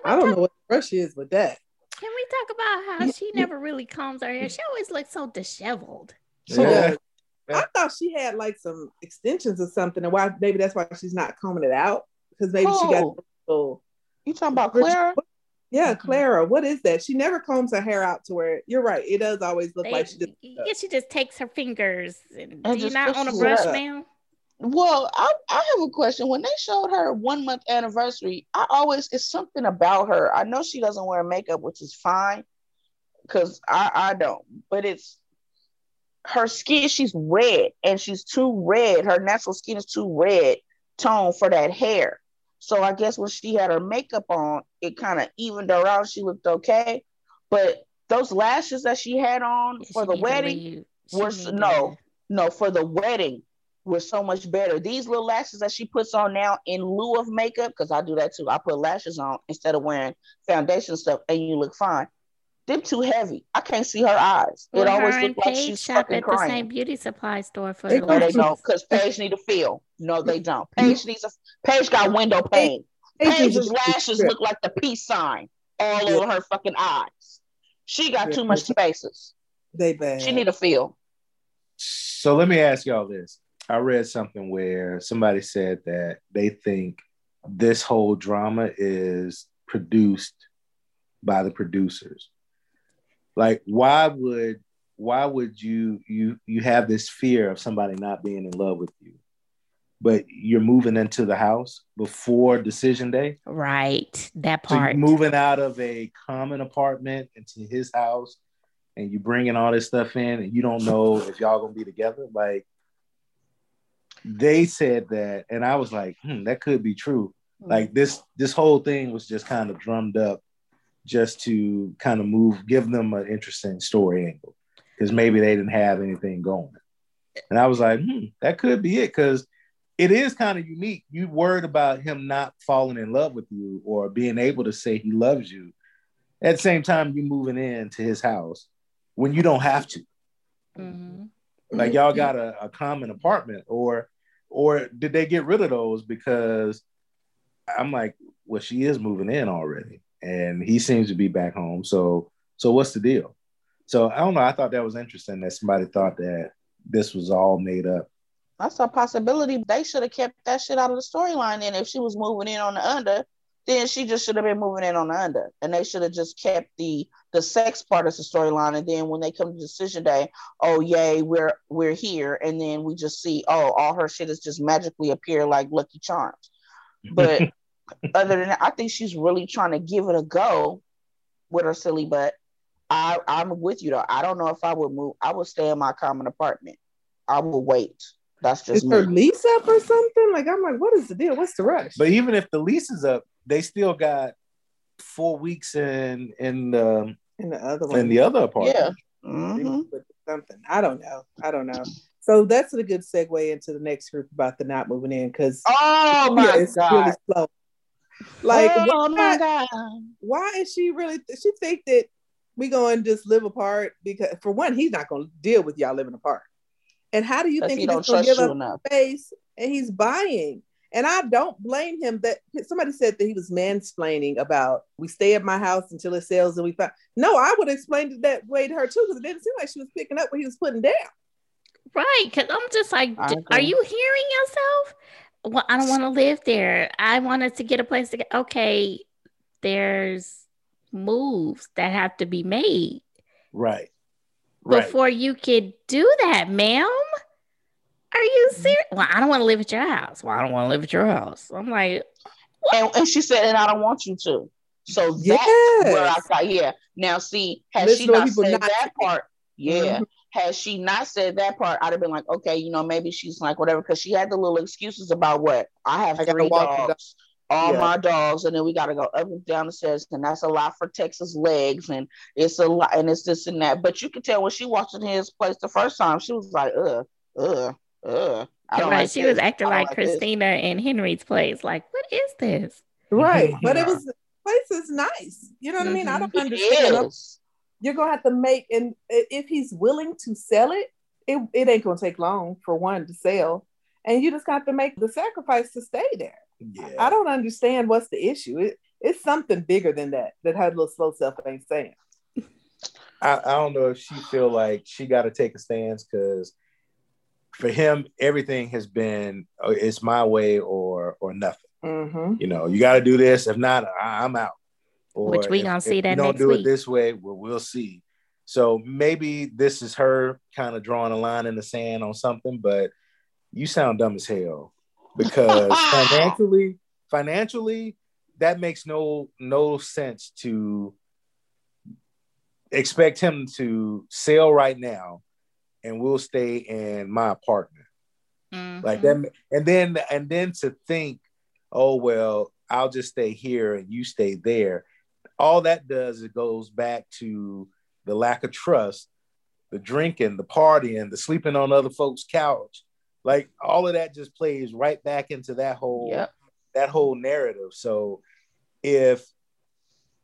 i don't know what the rush is with that can we talk about how she never really combs her hair? She always looks so disheveled. Yeah. I thought she had like some extensions or something, and why maybe that's why she's not combing it out because maybe oh. she got. Oh, you talking about Clara? Yeah, mm-hmm. Clara. What is that? She never combs her hair out to where you're right. It does always look they, like she just. Yeah, she just takes her fingers. And, and do you not on a brush, ma'am? Well, I, I have a question. When they showed her one month anniversary, I always it's something about her. I know she doesn't wear makeup, which is fine, because I, I don't. But it's her skin. She's red, and she's too red. Her natural skin is too red tone for that hair. So I guess when she had her makeup on, it kind of evened her out. She looked okay, but those lashes that she had on for the wedding were no, no for the wedding were so much better. These little lashes that she puts on now in lieu of makeup, because I do that too. I put lashes on instead of wearing foundation stuff, and you look fine. They're too heavy. I can't see her eyes. Well, it always looks like she's shop fucking at crying. the same beauty supply store for they, the no, they don't, because Paige need a feel. No, they don't. Paige needs a. Paige got window pane. Paige's lashes look like the peace sign all yeah. over her fucking eyes. She got too much spaces. They bad. She need a feel. So let me ask y'all this: I read something where somebody said that they think this whole drama is produced by the producers. Like, why would why would you you you have this fear of somebody not being in love with you, but you're moving into the house before decision day? Right, that part. So moving out of a common apartment into his house, and you bringing all this stuff in, and you don't know if y'all gonna be together. Like, they said that, and I was like, hmm, that could be true. Like this, this whole thing was just kind of drummed up just to kind of move, give them an interesting story angle because maybe they didn't have anything going. And I was like, hmm, that could be it because it is kind of unique. You worried about him not falling in love with you or being able to say he loves you. At the same time, you moving into his house when you don't have to. Mm-hmm. Like y'all got a, a common apartment, or or did they get rid of those because I'm like, well, she is moving in already, and he seems to be back home. So, so what's the deal? So I don't know. I thought that was interesting that somebody thought that this was all made up. That's a possibility. They should have kept that shit out of the storyline. And if she was moving in on the under, then she just should have been moving in on the under, and they should have just kept the the sex part of the storyline. And then when they come to decision day, oh yay, we're we're here, and then we just see oh all her shit is just magically appear like Lucky Charms. But <laughs> other than that, I think she's really trying to give it a go with her silly butt. I I'm with you though. I don't know if I would move. I would stay in my common apartment. I will wait. That's just is me. her lease up or something? Like I'm like, what is the deal? What's the rush? But even if the lease is up, they still got four weeks in in the in the other one in the other apartment. Yeah. Mm-hmm. Something. I don't know. I don't know. So that's a good segue into the next group about the not moving in because oh my yeah, it's god, really slow. <laughs> Like, oh why, my god, why is she really? She think that we going to just live apart because for one, he's not going to deal with y'all living apart. And how do you think he's going to give up enough. space? And he's buying And I don't blame him that somebody said that he was mansplaining about we stay at my house until it sells and we find. No, I would explain it that way to her too because it didn't seem like she was picking up what he was putting down. Right. Because I'm just like, are you hearing yourself? Well, I don't want to live there. I wanted to get a place to get. Okay, there's moves that have to be made. Right. right. Before you could do that, ma'am. Are you mm-hmm. serious? Well, I don't want to live at your house. Well, I don't want to live at your house. I'm like, and, and, she said, and I don't want you to. So yes. that's where I thought, yeah. Now, see, has she not said not that part, yeah. Mm-hmm. Had she not said that part, I'd have been like, okay, you know, maybe she's like whatever, because she had the little excuses about what I have I three dogs, all yeah. my dogs, and then we got to go up and down the stairs, and that's a lot for Texas legs, and it's a lot, and it's this and that. But you could tell when she watched in his place the first time, she was like, ugh, ugh, ugh. right, like she this. was acting like, like Christina in Henry's place. Like, what is this? Right, but it was place is nice. You know what mm-hmm. I mean? I mm-hmm. don't understand. You're gonna have to make, and if he's willing to sell it, it, it ain't gonna take long for one to sell, and you just got to make the sacrifice to stay there. Yeah. I don't understand what's the issue. It, it's something bigger than that that her little slow self ain't saying. I, I don't know if she feel like she got to take a stance because for him everything has been oh, it's my way or or nothing. Mm-hmm. You know, you got to do this. If not, I, am out. Which we gonna see that. Don't do week. it this way. Well, we'll see. So maybe this is her kind of drawing a line in the sand on something, but you sound dumb as hell because <laughs> financially, financially, that makes no no sense to expect him to sell right now and we'll stay in my apartment. Mm-hmm. Like that, and then and then to think, oh well, I'll just stay here and you stay there. All that does it goes back to the lack of trust, the drinking, the partying, the sleeping on other folks' couch, like all of that just plays right back into that whole yep. that whole narrative. So if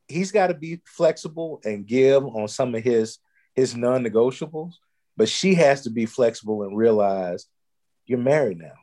he's got to be flexible and give on some of his his non-negotiables, but she has to be flexible and realize you're married now.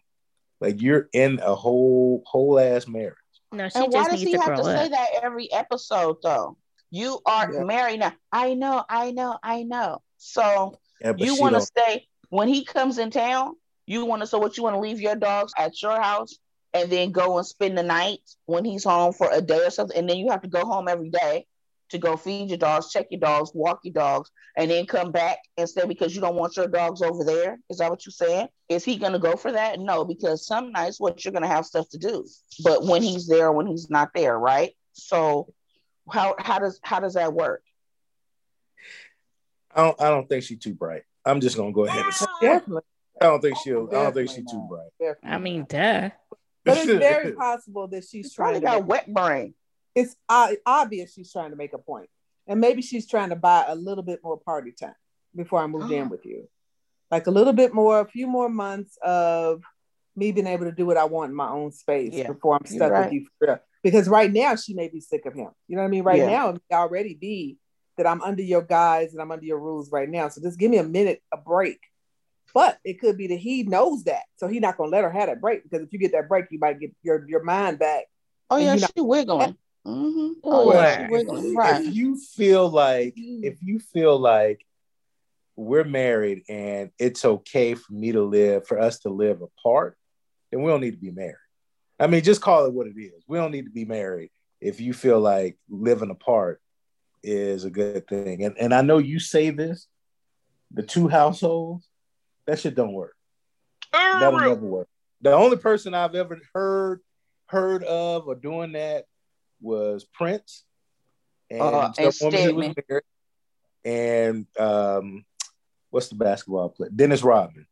Like you're in a whole whole ass marriage. No, she and why does he have to up. say that every episode though? You are yeah. married now. I know, I know, I know. So yeah, you want to stay when he comes in town. You want to, so what you want to leave your dogs at your house and then go and spend the night when he's home for a day or something. And then you have to go home every day to go feed your dogs, check your dogs, walk your dogs, and then come back and stay because you don't want your dogs over there. Is that what you're saying? Is he going to go for that? No, because some nights what you're going to have stuff to do, but when he's there, when he's not there, right? So how how does how does that work? I don't I don't think she's too bright. I'm just gonna go ahead and say definitely. I don't think she'll. I don't think she's too bright. I mean, duh. But it's very <laughs> possible that she's, trying to got make, wet brain. It's obvious she's trying to make a point, and maybe she's trying to buy a little bit more party time before I moved in oh. with you, like a little bit more, a few more months of me being able to do what I want in my own space yeah. before I'm stuck right. with you for real. Because right now she may be sick of him. You know what I mean? Right yeah. now it may already be that I'm under your guise and I'm under your rules right now. So just give me a minute, a break but it could be that he knows that, so he's not gonna let her have that break because if you get that break, you might get your your mind back. Oh yeah, she wiggling. Mm-hmm. Oh, yeah, wiggling. Right. If you feel like if you feel like we're married and it's okay for me to live for us to live apart, then we don't need to be married. I mean, just call it what it is. We don't need to be married if you feel like living apart is a good thing. And and I know you say this, the two households, that shit don't work. That'll never work. The only person I've ever heard heard of or doing that was Prince and uh, and, was married, and um, what's the basketball player? Dennis Rodman.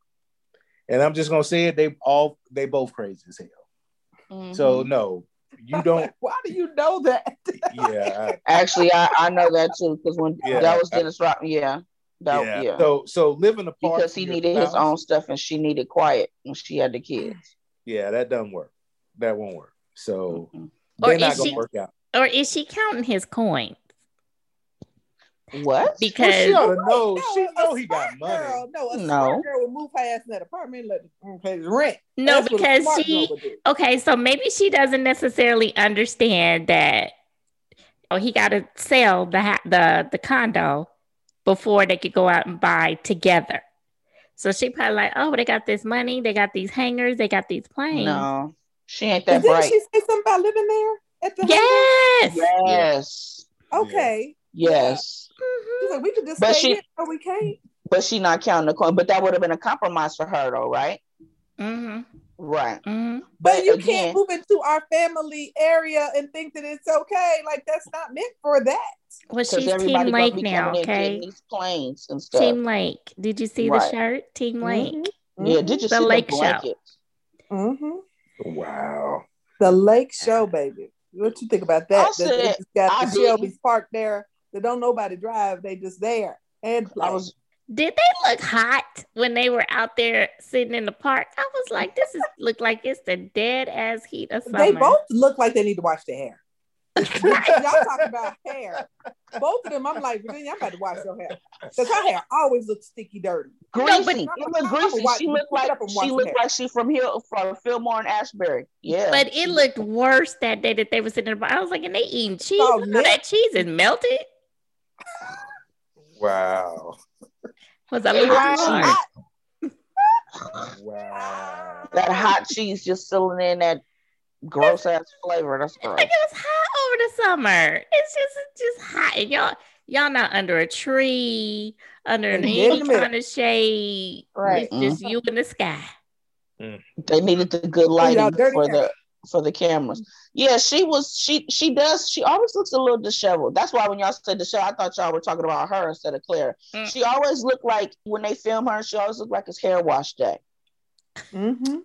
And I'm just gonna say it. They all they both crazy as hell. Mm-hmm. So no, you <laughs> don't. Why do you know that? <laughs> yeah, I, actually, I, I know that too because when yeah, that was Dennis Rodman, yeah. That, yeah. yeah. So so living apart because he needed spouse, his own stuff and she needed quiet when she had the kids. Yeah, that doesn't work. That won't work. So mm-hmm. They're not gonna she, work out. Or is she counting his coins? What? Because well, she ought to know. No, she know he got money. Girl, no, a no. girl would move her ass in that apartment, let her pay the rent. No, That's because she okay, so maybe she doesn't necessarily understand that. Oh, he got to sell the the the condo before they could go out and buy together. So she probably like, oh, they got this money, they got these hangers, they got these planes. No, she ain't that bright. Didn't she say something about living there at the yes, yes, okay, yes. Mm-hmm. Like, we could just but stay she, here, but we can't. But she not counting the coin. But that would have been a compromise for her, though, right? Mm-hmm. Right. Mm-hmm. But, but, you again, can't move into our family area and think that it's okay. Like that's not meant for that. Well, she's Team Lake now, okay? These planes and stuff. Team Lake. Did you see right. the shirt? Team mm-hmm. Lake. Mm-hmm. Yeah. Did you the see Lake the blanket? show? Mm-hmm. Wow. The Lake Show, <laughs> baby. What you think about that? I that said, they got I the did. Shelby's parked there. They don't nobody drive. They just there and play. I was did they look hot when they were out there sitting in the park? I was like, this is look like it's the dead ass heat of summer. They both look like they need to wash their hair. <laughs> <laughs> y'all talk about hair. Both of them, I'm like, Virginia, I'm about to wash your hair because her hair always looks sticky, dirty. Greasy, no, but it greasy. She looked like she looked like she from here from Fillmore and Ashbury. Yeah, but it looked worse that day that they were sitting. There. I was like, and they eating cheese. Oh, that cheese is melted. Wow. Was that hot wow. That hot cheese just filling in that gross ass flavor. That's gross. Like it was hot over the summer. It's just it's just hot. And y'all y'all not under a tree, under any kind of shade. Right. It's just mm-hmm. you in the sky. Mm. They needed the good lighting for the for the cameras. Yeah, she was. She she does. She always looks a little disheveled. That's why when y'all said disheveled, I thought y'all were talking about her instead of Claire. Mm. She always looked like when they film her. She always looked like it's hair wash day. Mm-hmm.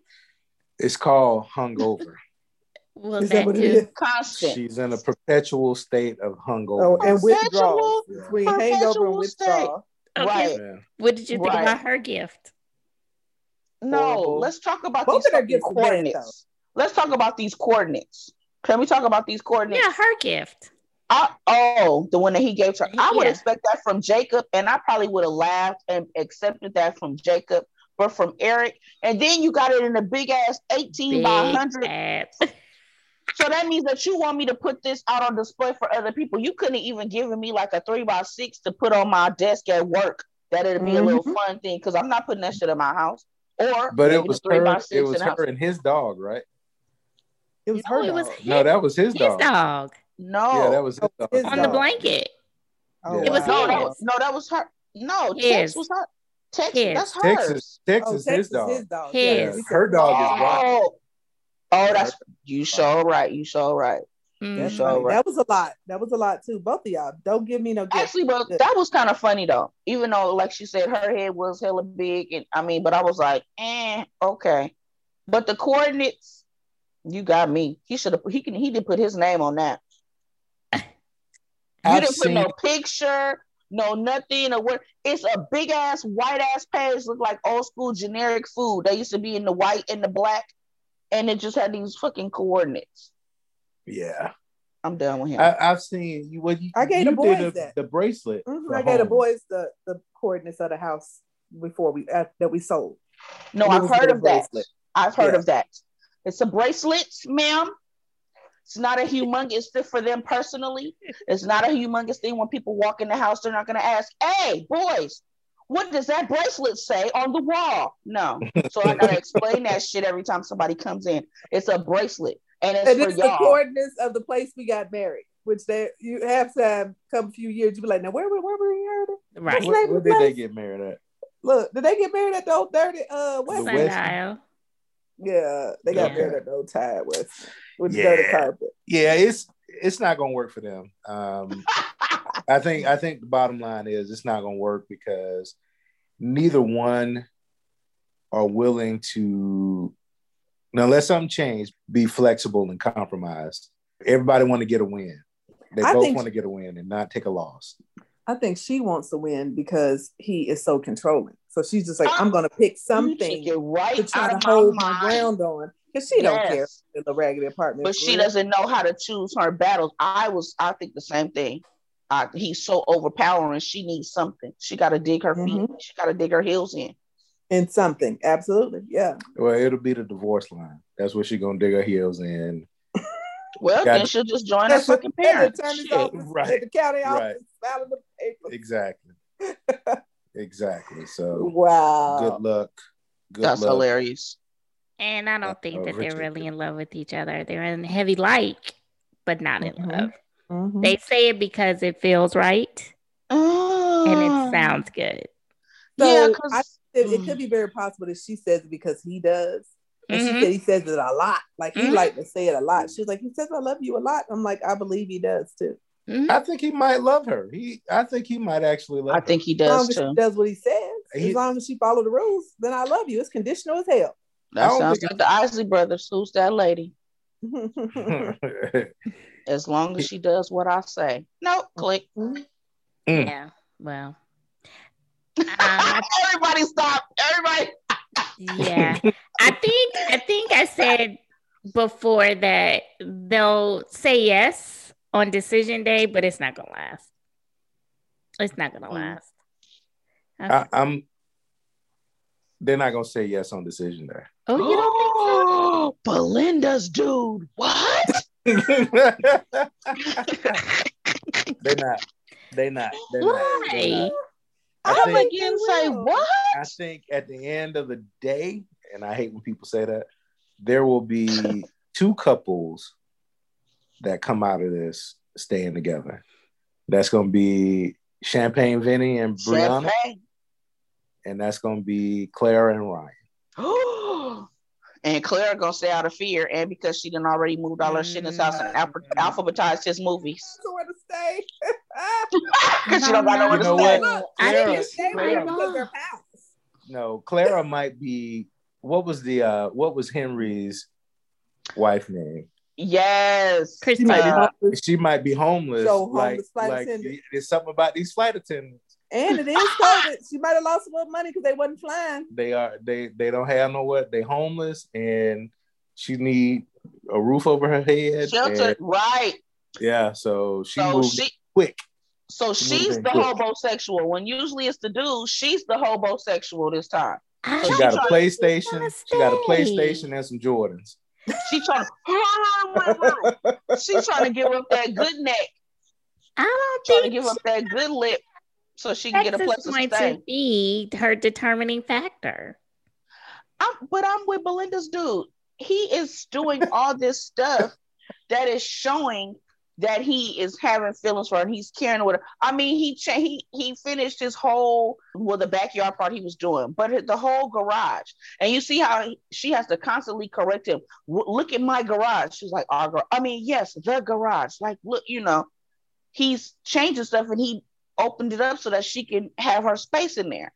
It's called hungover. Well, is that what it is? Constant. She's in a perpetual state of hungover. Oh, and withdrawal. Between hangover and withdrawal. Okay. Right. Yeah. What did you think right. about her gift? No, Horrible. let's talk about Both these of their gifts coordinates. Let's talk about these coordinates. Can we talk about these coordinates? Yeah, her gift. I, oh, the one that he gave to her. I would expect that from Jacob, and I probably would have laughed and accepted that from Jacob, but from Erik. And then you got it in a big ass 18 big by 100. <laughs> so that means that you want me to put this out on display for other people. You couldn't even given me like a three by six to put on my desk at work. That it'd be mm-hmm. a little mm-hmm. fun thing because I'm not putting that shit in my house. Or but it was her, it was her and his dog, right? It was her. It was his, no, that was his, his dog. dog. No, yeah, that was his dog. His on dog. the blanket. Oh, it was no, that was, no, that was her. No, his. Tex was her. Tex, his. that's hers. Texas, Texas, oh, his dog. His dog. His. Yeah, her dog oh. is white. Oh, that's you show right. You show right. Mm. That's right. right. That was a lot. That was a lot too. Both of y'all. Don't give me no. Gift. Actually, but that was kind of funny though. Even though, like she said, her head was hella big, and I mean, but I was like, eh, okay. But the coordinates, you got me. He should have. He can. He did put his name on that. you I've didn't seen... put no picture, no nothing, or what. It's a big ass white ass page. Look like old school generic food. They used to be in the white and the black, and it just had these fucking coordinates. Yeah. I'm done with him. I, have seen you. What you? I gave you the boys a, that. the bracelet. Mm-hmm. I gave the boys the the coordinates of the house before we uh, that we sold. No, I've heard of that. I've heard yeah. of that. It's a bracelet, ma'am. It's not a humongous thing for them personally. It's not a humongous thing when people walk in the house, they're not going to ask, hey, boys, what does that bracelet say on the wall? No. <laughs> So I got to explain that shit every time somebody comes in. It's a bracelet. And it's, and it's the coordinates of the place we got married, which they you have to have come a few years. You be like, now where where, where were you heard Right. Where, where did they get married at? Look, did they get married at the old dirty uh West Side? Yeah, they got yeah. at no time with with yeah. dirty carpet. Yeah, it's it's not gonna work for them. Um, <laughs> I think I think the bottom line is it's not gonna work because neither one are willing to unless something changed, be flexible and compromise. Everybody want to get a win. They I both want to get a win and not take a loss. I think she wants to win because he is so controlling. So she's just like, I'm gonna pick something right to try to hold my, my ground on. Because she yes. don't care in the raggedy apartment. But she doesn't know how to choose her battles. I was, I think the same thing. Uh, he's so overpowering. She needs something. She got to dig her feet. Mm-hmm. She got to dig her heels in. in something. Absolutely, yeah. Well, it'll be the divorce line. That's where she's gonna dig her heels in. <laughs> Well, then she'll just join her fucking parents. <laughs> Right. the county office, right. the papers. Exactly. <laughs> exactly. So wow. Good luck. Good That's luck. hilarious. And I don't think that they're really in love with each other. They're in heavy like, but not in mm-hmm. love. Mm-hmm. They say it because it feels right and it ah. sounds good. So yeah, I, it, it, could mm. be very possible that she says it because he does. And mm-hmm. she said he says it a lot. Like he mm-hmm. like to say it a lot. She's like, he says I love you a lot. I'm like, I believe he does too. Mm-hmm. I think he might love her. He, I think he might actually love. I her. think he does too. does what he says. He, as long as she follow the rules, then I love you. It's conditional as hell. That sounds like the Isley brothers. Who's that lady? <laughs> <laughs> <laughs> as long as she does what I say. No, click. Mm. Yeah. Well. <laughs> Um, Everybody stop. Everybody. yeah. I think I think I said before that they'll say yes on decision day, but it's not gonna last. It's not gonna mm. last. Okay. I, I'm they're not gonna say yes on decision day. Oh, you don't think so? <gasps> Belinda's dude. What? <laughs> they're not. They're not. They're Why? Not. They're not. I I'm think, again say what? I think at the end of the day, and I hate when people say that, there will be two couples that come out of this staying together. That's gonna be Champagne Vinny and Brianna. Champagne. And that's gonna be Clara and Ryan. <gasps> <gasps> <gasps> and Clara gonna stay out of fear, and because she done already moved all her shit in his house and alpha- alphabetized his movies. Where to stay? <laughs> Because she don't got nowhere you know to stay. I didn't stay because their house. No, Clara might be. What was the? uh What was Henry's wife name? Yes, she might, be, she might be homeless. So homeless like, like there's something about these flight attendants. And it is COVID. she might have lost a little money because they wasn't flying. They are they they don't have no what they homeless and she need a roof over her head. Shelter, right. Yeah, so she so moved she, quick. So she she's the quick. homosexual. When usually it's the dude, she's the homosexual this time. So she got a PlayStation. She got a PlayStation and some Jordans. She trying. she's trying to <laughs> give up that good neck. I don't trying to give up that good lip so she can get a place to stay. To be her determining factor. I'm, but I'm with Belinda's dude. He is doing all this stuff that is showing that he is having feelings for her and he's caring with her. I mean, he cha- he he finished his whole well the backyard part he was doing, but the whole garage. And you see how he, she has to constantly correct him. look at my garage. She's like, our gar-. I mean, yes, the garage. Like, look, you know, he's changing stuff and he opened it up so that she can have her space in there.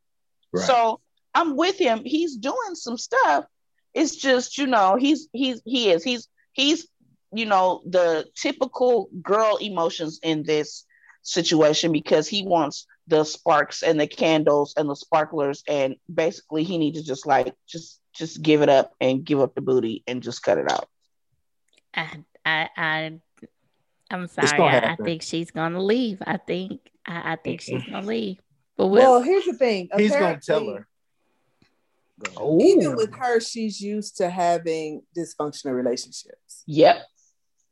Right. So I'm with him. He's doing some stuff. It's just, you know, he's he's he is. He's he's, you know, the typical girl emotions in this situation because he wants the sparks and the candles and the sparklers and basically he needs to just like just just give it up and give up the booty and just cut it out. I I, I I'm sorry. I, I, think she's gonna leave. I think I, I think she's gonna leave. But well, here's the thing. He's gonna tell her. Even with her, she's used to having dysfunctional relationships. Yep.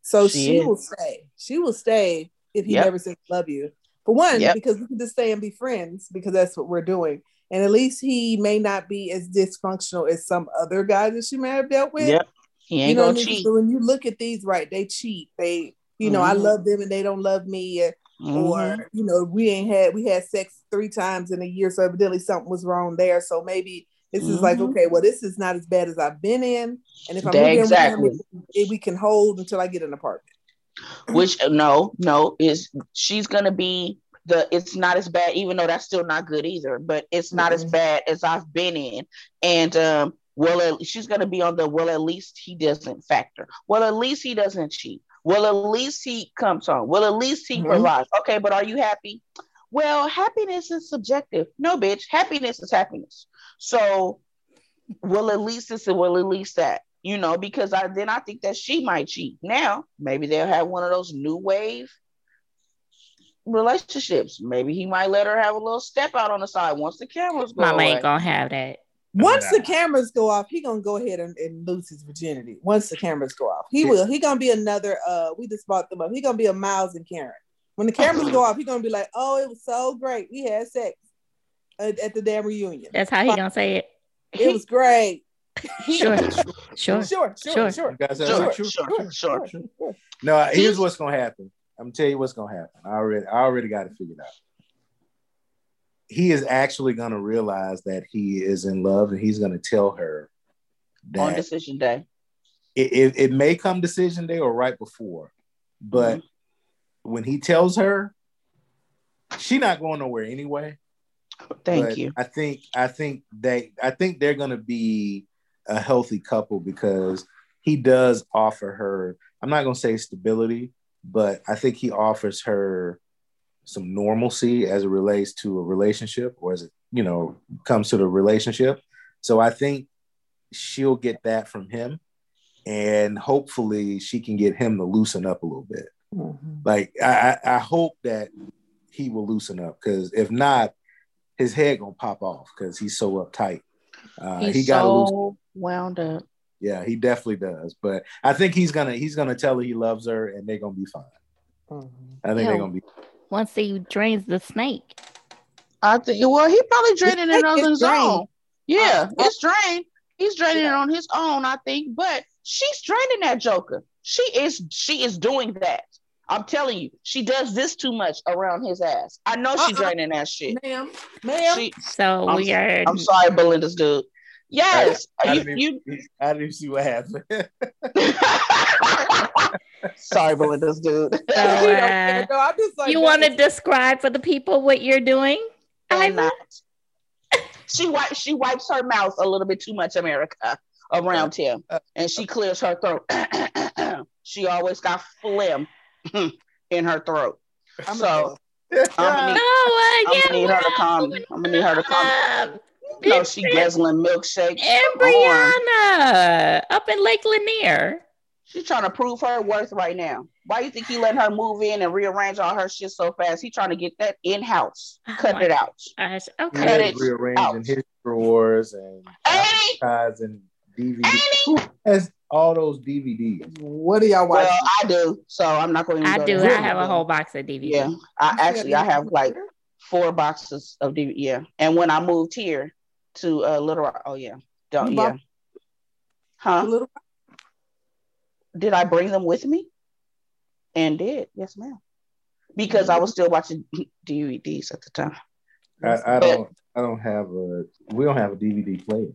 So she, she will stay. She will stay if he yep. never says love you. For one, yep. because we can just stay and be friends because that's what we're doing. And at least he may not be as dysfunctional as some other guys that she may have dealt with. Yep. He ain't you know gonna cheat. So when you look at these, right, they cheat. They, you know, mm-hmm. I love them and they don't love me. Mm-hmm. Or, you know, we ain't had we had sex three times in a year, so evidently something was wrong there. So maybe this mm-hmm. is like, mm-hmm. okay, well, this is not as bad as I've been in. And if I'm exactly. with him, we can hold until I get an apartment. <clears throat> Which uh, no, no, is she's gonna be the it's not as bad, even though that's still not good either, but it's not as bad as I've been in. And um, well, she's gonna be on the well, at least he doesn't factor. Well, at least he doesn't cheat. Well, at least he comes home. Well, at least he mm-hmm. provides. Okay, but are you happy? Well, happiness is subjective. No, bitch. Happiness is happiness. So, well, at least this and well, at least that. You know, because I then I think that she might cheat. Now, maybe they'll have one of those new wave relationships. Maybe he might let her have a little step out on the side once the cameras go. Mama away. ain't gonna have that. Once the cameras go off, he gonna go ahead and, and, lose his virginity. Once the cameras go off, he will. He gonna be another. Uh, we just bought them up. He gonna be a Miles and Karen. When the cameras go off, he gonna be like, "Oh, it was so great. We had sex at, at the damn reunion." That's how he gonna say it. It was great. <laughs> sure, sure, sure, sure, sure, sure. You guys sure, sure, sure, sure, sure. No, here's what's gonna happen. I'm gonna tell you what's gonna happen. I already, I already got it figured out he is actually going to realize that he is in love and he's going to tell her that on decision day. It, it, it, may come decision day or right before, but mm-hmm. when he tells her, she's not going nowhere anyway. Thank but you. I think I think they I think they're going to be a healthy couple because he does offer her. I'm not going to say stability, but I think he offers her some normalcy as it relates to a relationship or as it you know comes to the relationship so i think she'll get that from him and hopefully she can get him to loosen up a little bit mm-hmm. like I, I hope that he will loosen up because if not his head gonna pop off because he's so uptight uh, he's he got so wound up yeah he definitely does but i think he's gonna he's gonna tell her he loves her and they're gonna be fine mm-hmm. i think yeah. they're gonna be once he drains the snake. I think well, he probably draining it on his own. Yeah, uh, it's drained. He's draining yeah. it on his own, I think. But she's draining that Joker. She is she is doing that. I'm telling you, she does this too much around his ass. I know she's uh-uh. draining that shit. Ma'am, ma'am. She, so I'm, we are. I'm sorry, Belinda's dude. Yes, I, I, you, didn't, you, I didn't see what happened. <laughs> <laughs> Sorry, Belinda's dude. <laughs> So, uh, like, you want to describe for the people what you're doing? I'm not. <laughs> She wipes she wipes her mouth a little bit too much, America, around him, uh, uh, and she clears her throat. <clears throat> she always got phlegm <clears throat> in her throat. I'm so I'm gonna need, no, uh, I'm gonna need her to calm. I'm gonna need her to calm. No, she guzzling milkshake. And Brianna up in Lake Lanier. She's trying to prove her worth right now. Why do you think he let her move in and rearrange all her shit so fast? He trying to get that in house. Oh Cut it out. Gosh. Okay. Cut it rearranging out. his drawers and and DVDs. has all those DVDs? What do y'all watch? Well, I do. So I'm not going to. I do. I have a whole box of DVDs. Yeah. I actually I have like four boxes of DVD. Yeah. And when I moved here to uh, Little Rock, oh yeah, don't yeah. Huh? Little did I bring them with me? And did, yes, ma'am. Because I was still watching <laughs> DVDs at the time. I, I don't I don't have a we don't have a DVD player.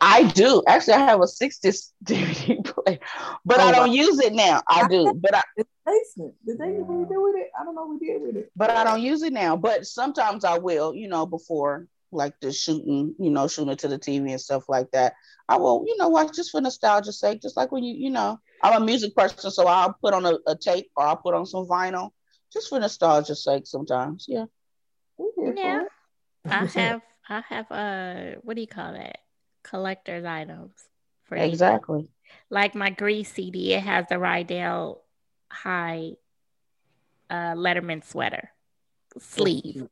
I do. Actually, I have a 60 <laughs> DVD player, but oh, I don't wow. use it now. I do, <laughs> but I basement. Did they really do with it? I don't know what we did with it. But I don't use it now. But sometimes I will, you know, before like the shooting, you know, shooting to the TV and stuff like that. I will, you know, watch just for nostalgia's sake, just like when you, you know, I'm a music person, so I'll put on a, a tape or I'll put on some vinyl just for nostalgia's sake sometimes. Yeah. Yeah. I <laughs> have I have a what do you call that? Collector's items for exactly. You. Like my Grease CD, it has the Rydell High uh Letterman sweater sleeve.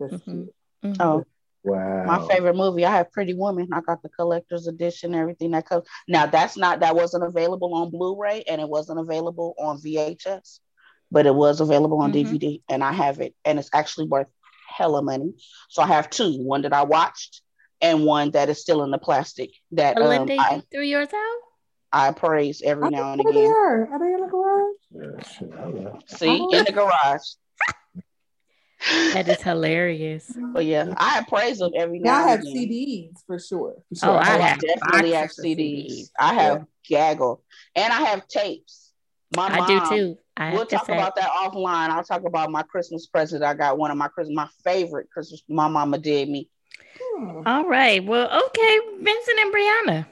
Mm-hmm. Mm-hmm. Oh, wow. My favorite movie. I have Pretty Woman. I got the collector's edition, everything that comes. Now that's not that wasn't available on Blu-ray and it wasn't available on VHS, but it was available on mm-hmm. DVD, and I have it, and it's actually worth hella money. So I have two: one that I watched, and one that is still in the plastic. That Linda, um, I, threw yours out. I praise every I now and again. Are. are they in the garage? Yeah, See, in the garage. That is hilarious. But yeah, I praise them every now. I have CDs for sure. For sure. Oh, I, have definitely have CDs. CDs. I have yeah. gaggle, and I have tapes. My mom, I do too. I we'll talk say. about that offline. I'll talk about my Christmas present. I got one of my Christmas, my favorite Christmas. My mama did me. Hmm. All right. Well, okay, Vincent and Brianna.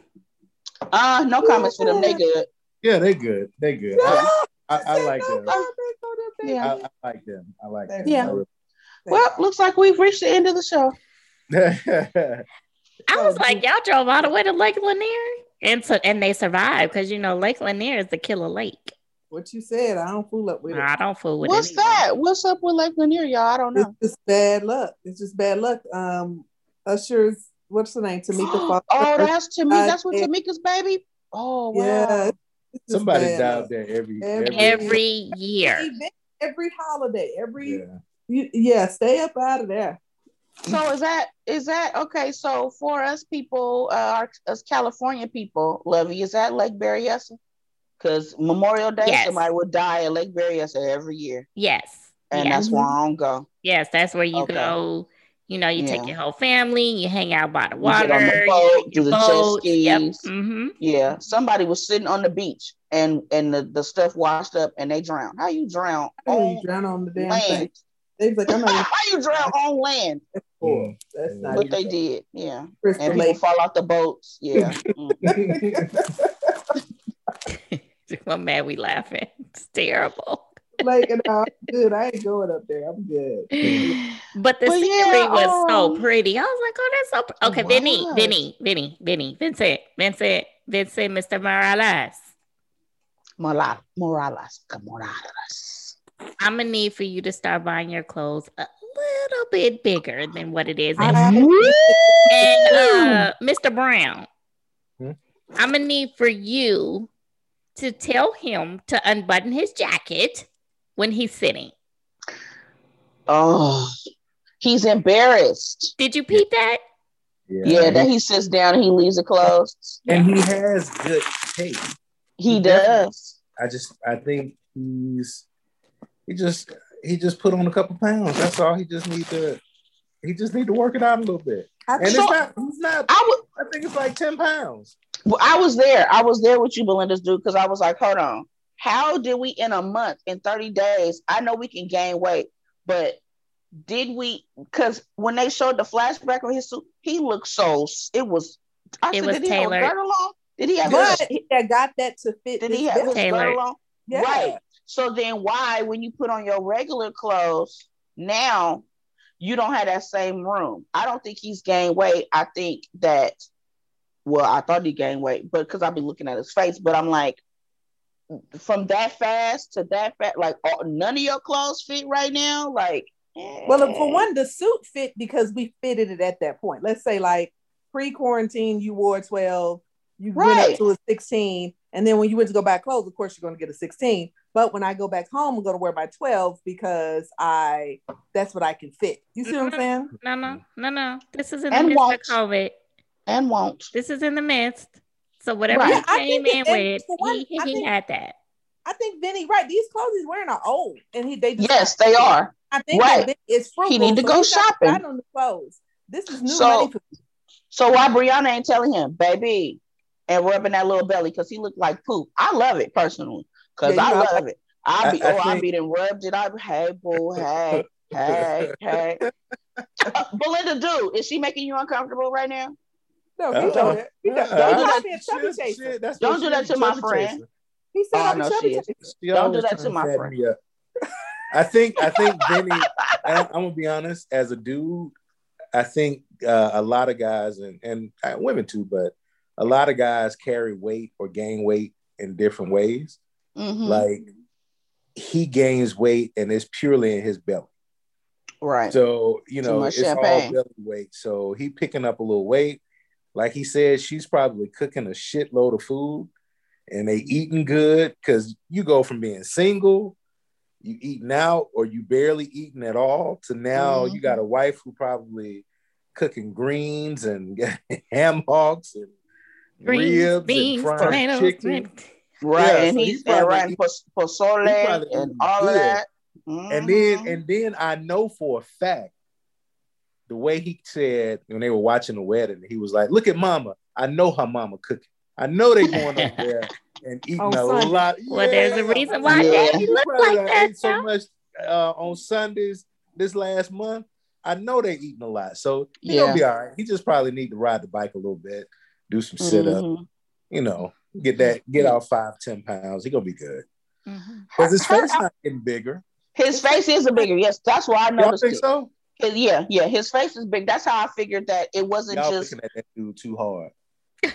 Uh, no comments for them. They good. Yeah, they good. They good. I, I, I, like them. Yeah, I, I, like them. I like them. Yeah. Well, looks like we've reached the end of the show. <laughs> I was like, y'all drove all the way to Lake Lanier, and so and they survived because you know Lake Lanier is the killer lake. What you said, I don't fool up with it. I don't fool with What's it. What's that? What's up with Lake Lanier, y'all? I don't know. It's just bad luck. It's just bad luck. Um, Usher's what's the name? Tameka <gasps> Foster. Oh, that's Tameka. That's what Tameka's baby. Oh wow. Yeah. Somebody died there every every, every year. Every, every holiday. Every yeah. You, yeah, stay up out of there. So is that is that okay? So for us people, uh, our, us California people, Lovey, is that Lake Berryessa? Because Memorial Day, yes. somebody would die at Lake Berryessa every year. Yes, and yes. that's where I don't go. Yes, that's where you okay. go. You know, you yeah. take your whole family, you hang out by the water, you, the boat, you do the boat. jet skis. Yep. Mm-hmm. Yeah, somebody was sitting on the beach and and the, the stuff washed up and they drowned. How you drown? How on you drown on the damn land? thing? They like, I'm not <laughs> How you drown <laughs> on land? That's cool. That's not what they did. Yeah. Crystal and people fall off the boats. Yeah. <laughs> I'm mad we laughing. It's terrible. like, and I'm good. I ain't going up there. I'm good. But the but scenery yeah, was um, so pretty. I was like, oh, that's so pretty. Okay, Vinny, Vinny, Vinny, Vinny, Vincent, Vincent, Vincent, Mr. Morales. Morales, Morales, Morales. I'm gonna need for you to start buying your clothes a little bit bigger than what it is. And, and uh, Mr. Brown, hmm? I'm gonna need for you to tell him to unbutton his jacket when he's sitting. Oh, he's embarrassed. Did you peep that? Yeah, yeah that he sits down and he leaves it closed. And he has good taste. He, he does. I just I think he's he just he just put on a couple pounds. That's all. He just need to he just need to work it out a little bit. and so, it's not he's not I, would, I think it's like 10 pounds. Well, I was there. I was there with you, Belinda's dude, because I was like, hold on. How did we in a month, in 30 days? I know we can gain weight, but did we because when they showed the flashback of his suit, he looked so it was I it said, was did Taylor. He have on? Did he have but his, he got that to fit? Did he have his girdle on? Yeah. Right. So then why, when you put on your regular clothes, now you don't have that same room? I don't think he's gained weight. I think that, well, I thought he gained weight, but because I've been looking at his face, but I'm like, from that fast to that fast, like all, none of your clothes fit right now. Like, eh. well, for one, the suit fit because we fitted it at that point. Let's say like pre quarantine, you wore 12, you right. went up to a 16, and then when you went to go back clothes, of course, you're going to get a 16. But when I go back home, I'm going to wear my 12 because I that's what I can fit. You see what I'm mm-hmm. saying? No, no, no, no. This is in the and midst won't. of COVID. And won't. This is in the midst. So whatever right. he came in with, one, he, he think, had that. I think Vinny, right? These clothes he's wearing are old, and he they yes, they are. I think right. it's frugal. He need to so go shopping. On the clothes. This is new so, money for So why Brianna ain't telling him, baby, and rubbing that little belly because he looked like poop. I love it personally because yeah, I know, love it. I be I, I oh think... I be then rubbed it. I hey boo hey hey hey. Uh, <laughs> Belinda, do is she making you uncomfortable right now? No, he don't. Uh, he don't, don't do that. don't do that to my friend. He said oh, I'm no, she Don't do that to my friend. I think I think <laughs> Vinny. I, am gonna be honest. As a dude, I think uh, a lot of guys and and uh, women too, but a lot of guys carry weight or gain weight in different ways. Mm-hmm. Like he gains weight and it's purely in his belly. Right. So, you know, it's champagne. all belly weight. So he picking up a little weight. Like he said, she's probably cooking a shitload of food and they eating good because you go from being single, you eating out, or you barely eating at all to now mm-hmm. you got a wife who probably cooking greens and <laughs> ham hocks and greens, ribs beans, and fried tomatoes, chicken. Right, yeah, and so he's, he's writing pozole and all good. that. Mm-hmm. And then and then I know for a fact the way he said when they were watching the wedding, he was like, "Look at Mama. I know her Mama cooking. I know they going up <laughs> there and eating a lot." Well, there's a reason why yeah. Daddy look like that. so much uh, on Sundays this last month. I know they eating a lot, so he yeah. be all right. He just probably need to ride the bike a little bit, do some sit up, mm-hmm. you know, get that, get out five, ten pounds. He gonna be good. Because mm-hmm. his face not getting bigger. His face is a bigger. Yes, that's why I noticed. Y'all think it. so? Yeah, yeah. His face is big. That's how I figured that it wasn't Y'all just looking at that dude too hard.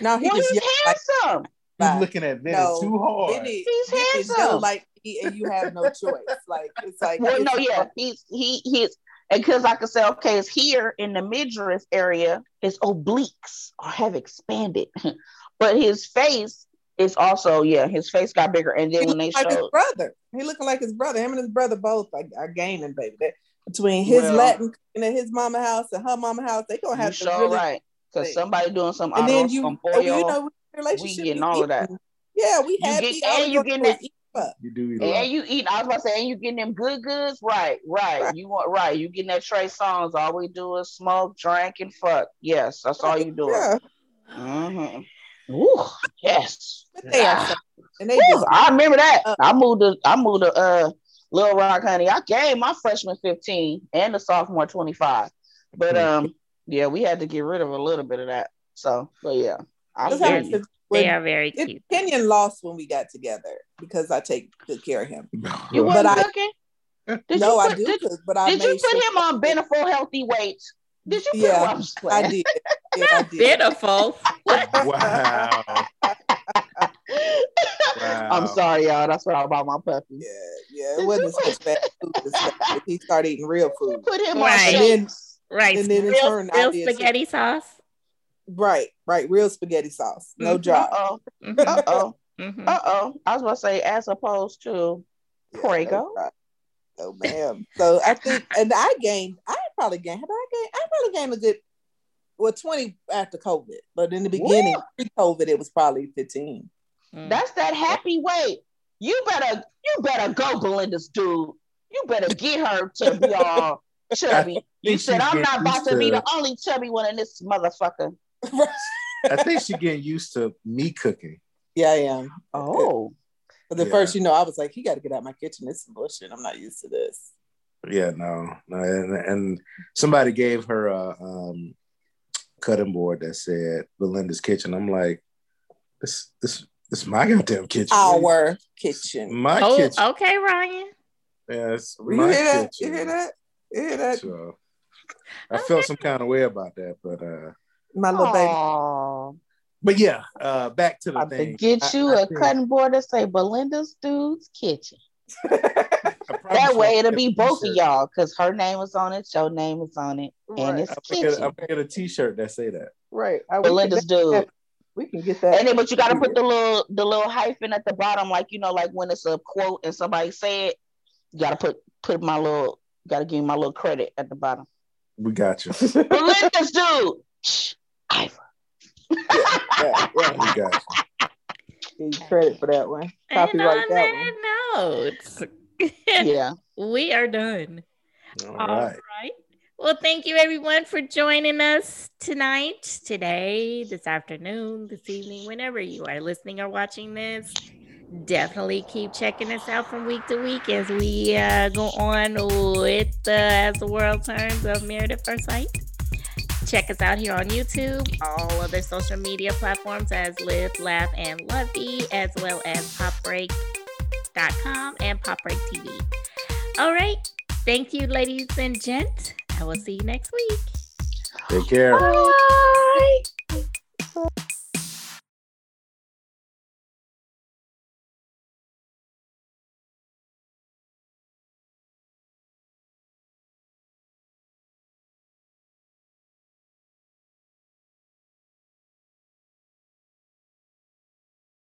No, he well, he's handsome. Like, he's looking at Vinny no, too hard. Vinny, he's Vinny handsome. Like he, and you have no choice. Like it's like well, no, yeah. He's he he's And because I could say, okay, it's here in the midriff area, his obliques have expanded, <laughs> but his face is also, yeah, his face got bigger. And then he when they like showed, his brother, he looking like his brother. Him and his brother both are, are gaining, baby. That, between his Well- Latin and his mama house and her mama house, they gonna have to sure really. right. Because somebody doing some And then arroz you, con oh, you pollo, know, relationship. we getting all of that. Yeah, we have get- and we you gonna getting do that- is eat up. <laughs> You do eat. And you eat, I was about to say, and you getting them good goods, right? Right. Right. You want right. You getting that Trey Songz. All we do is smoke, drink, and fuck. Yes, that's all you doing. Yeah, Mm-hmm. Ooh, yes. but they are Ah. so- and they Woo, just I remember that. Uh, I moved to I moved to uh Little Rock, honey. I gave my freshman 15 and the sophomore 25. But um, yeah, we had to get rid of a little bit of that. So, but yeah, I That's feel how They are very it- cute. Kenyon lost when we got together because I take good care of him. <laughs> You But wasn't I- cooking? Did no, you I do Did, cook, but I did you put sure- him on Beneful healthy weights? Did you put Yeah, him on? I'm just I playing. <laughs> did. Yeah, I did. Pitiful. <laughs> Wow. I'm sorry, y'all. That's what I bought my puppy. Yeah, yeah. It wasn't such bad food. as. He started eating real food. Put him Right. on And then- shakes. Right. And then it real, turned real out it's- spaghetti sauce. Right, right. Real spaghetti sauce. No Mhm. dry. Uh-oh. Mhm, Uh-oh. mhm. Uh-oh. I was about to say, as opposed to Yeah, Prego. no. Oh ma'am. So I think, and I gained. I probably gained. Have I gained? I probably gained a good, well, twenty after COVID. But in the beginning, pre-COVID, it was probably fifteen. Mm. That's that happy weight. You better, you better go, Belinda's dude. You better get her to be all <laughs> chubby. You said I'm not about used to be the only chubby one in this motherfucker. I think she's getting used to me cooking. yeah, I am. Oh, But the Yeah. first, you know, I was like, "You got to get out my kitchen. This is bullshit. I'm not used to this." Yeah, no, no, and, and somebody gave her a um, cutting board that said Belinda's kitchen. I'm like, this, this, this is my goddamn kitchen. Our kitchen. my Oh, kitchen. okay, Ryan. Yeah, it's You my hear that? kitchen. You hear that? You hear that? So I felt some kind of way about that, but uh, My little baby. But yeah, uh, back to the I have to thing. get you I a think- cutting board that say Belinda's dude's kitchen. <laughs> I probably That way it'll be both of y'all because her name is on it, your name is on it, and it's I'm gonna get. I'm gonna get a T-shirt that say that. Right. I, we, can, Belinda's dude. we can get that. And then, but you got to put the little the little hyphen at the bottom, like you know, like when it's a quote and somebody say it, you got to put put my little, got to give me my little credit at the bottom. We got you. <laughs> Belinda's dude, Shh, Ivor. yeah, yeah. We got you. Give you credit for that one. And Copyright on that one. that note, Yeah, <laughs> we are done. All All right. right. Well, thank you everyone for joining us tonight, today, this afternoon, this evening, whenever you are listening or watching this. Definitely keep checking us out from week to week as we uh, go on with the As the World Turns of Married at First Sight. Check us out here on YouTube, all other social media platforms as Live, Laugh, and Lovey, as well as popbreak.com and popbreak TV. All right. Thank you, ladies and gents. I will see you next week. Take care. Bye. Bye.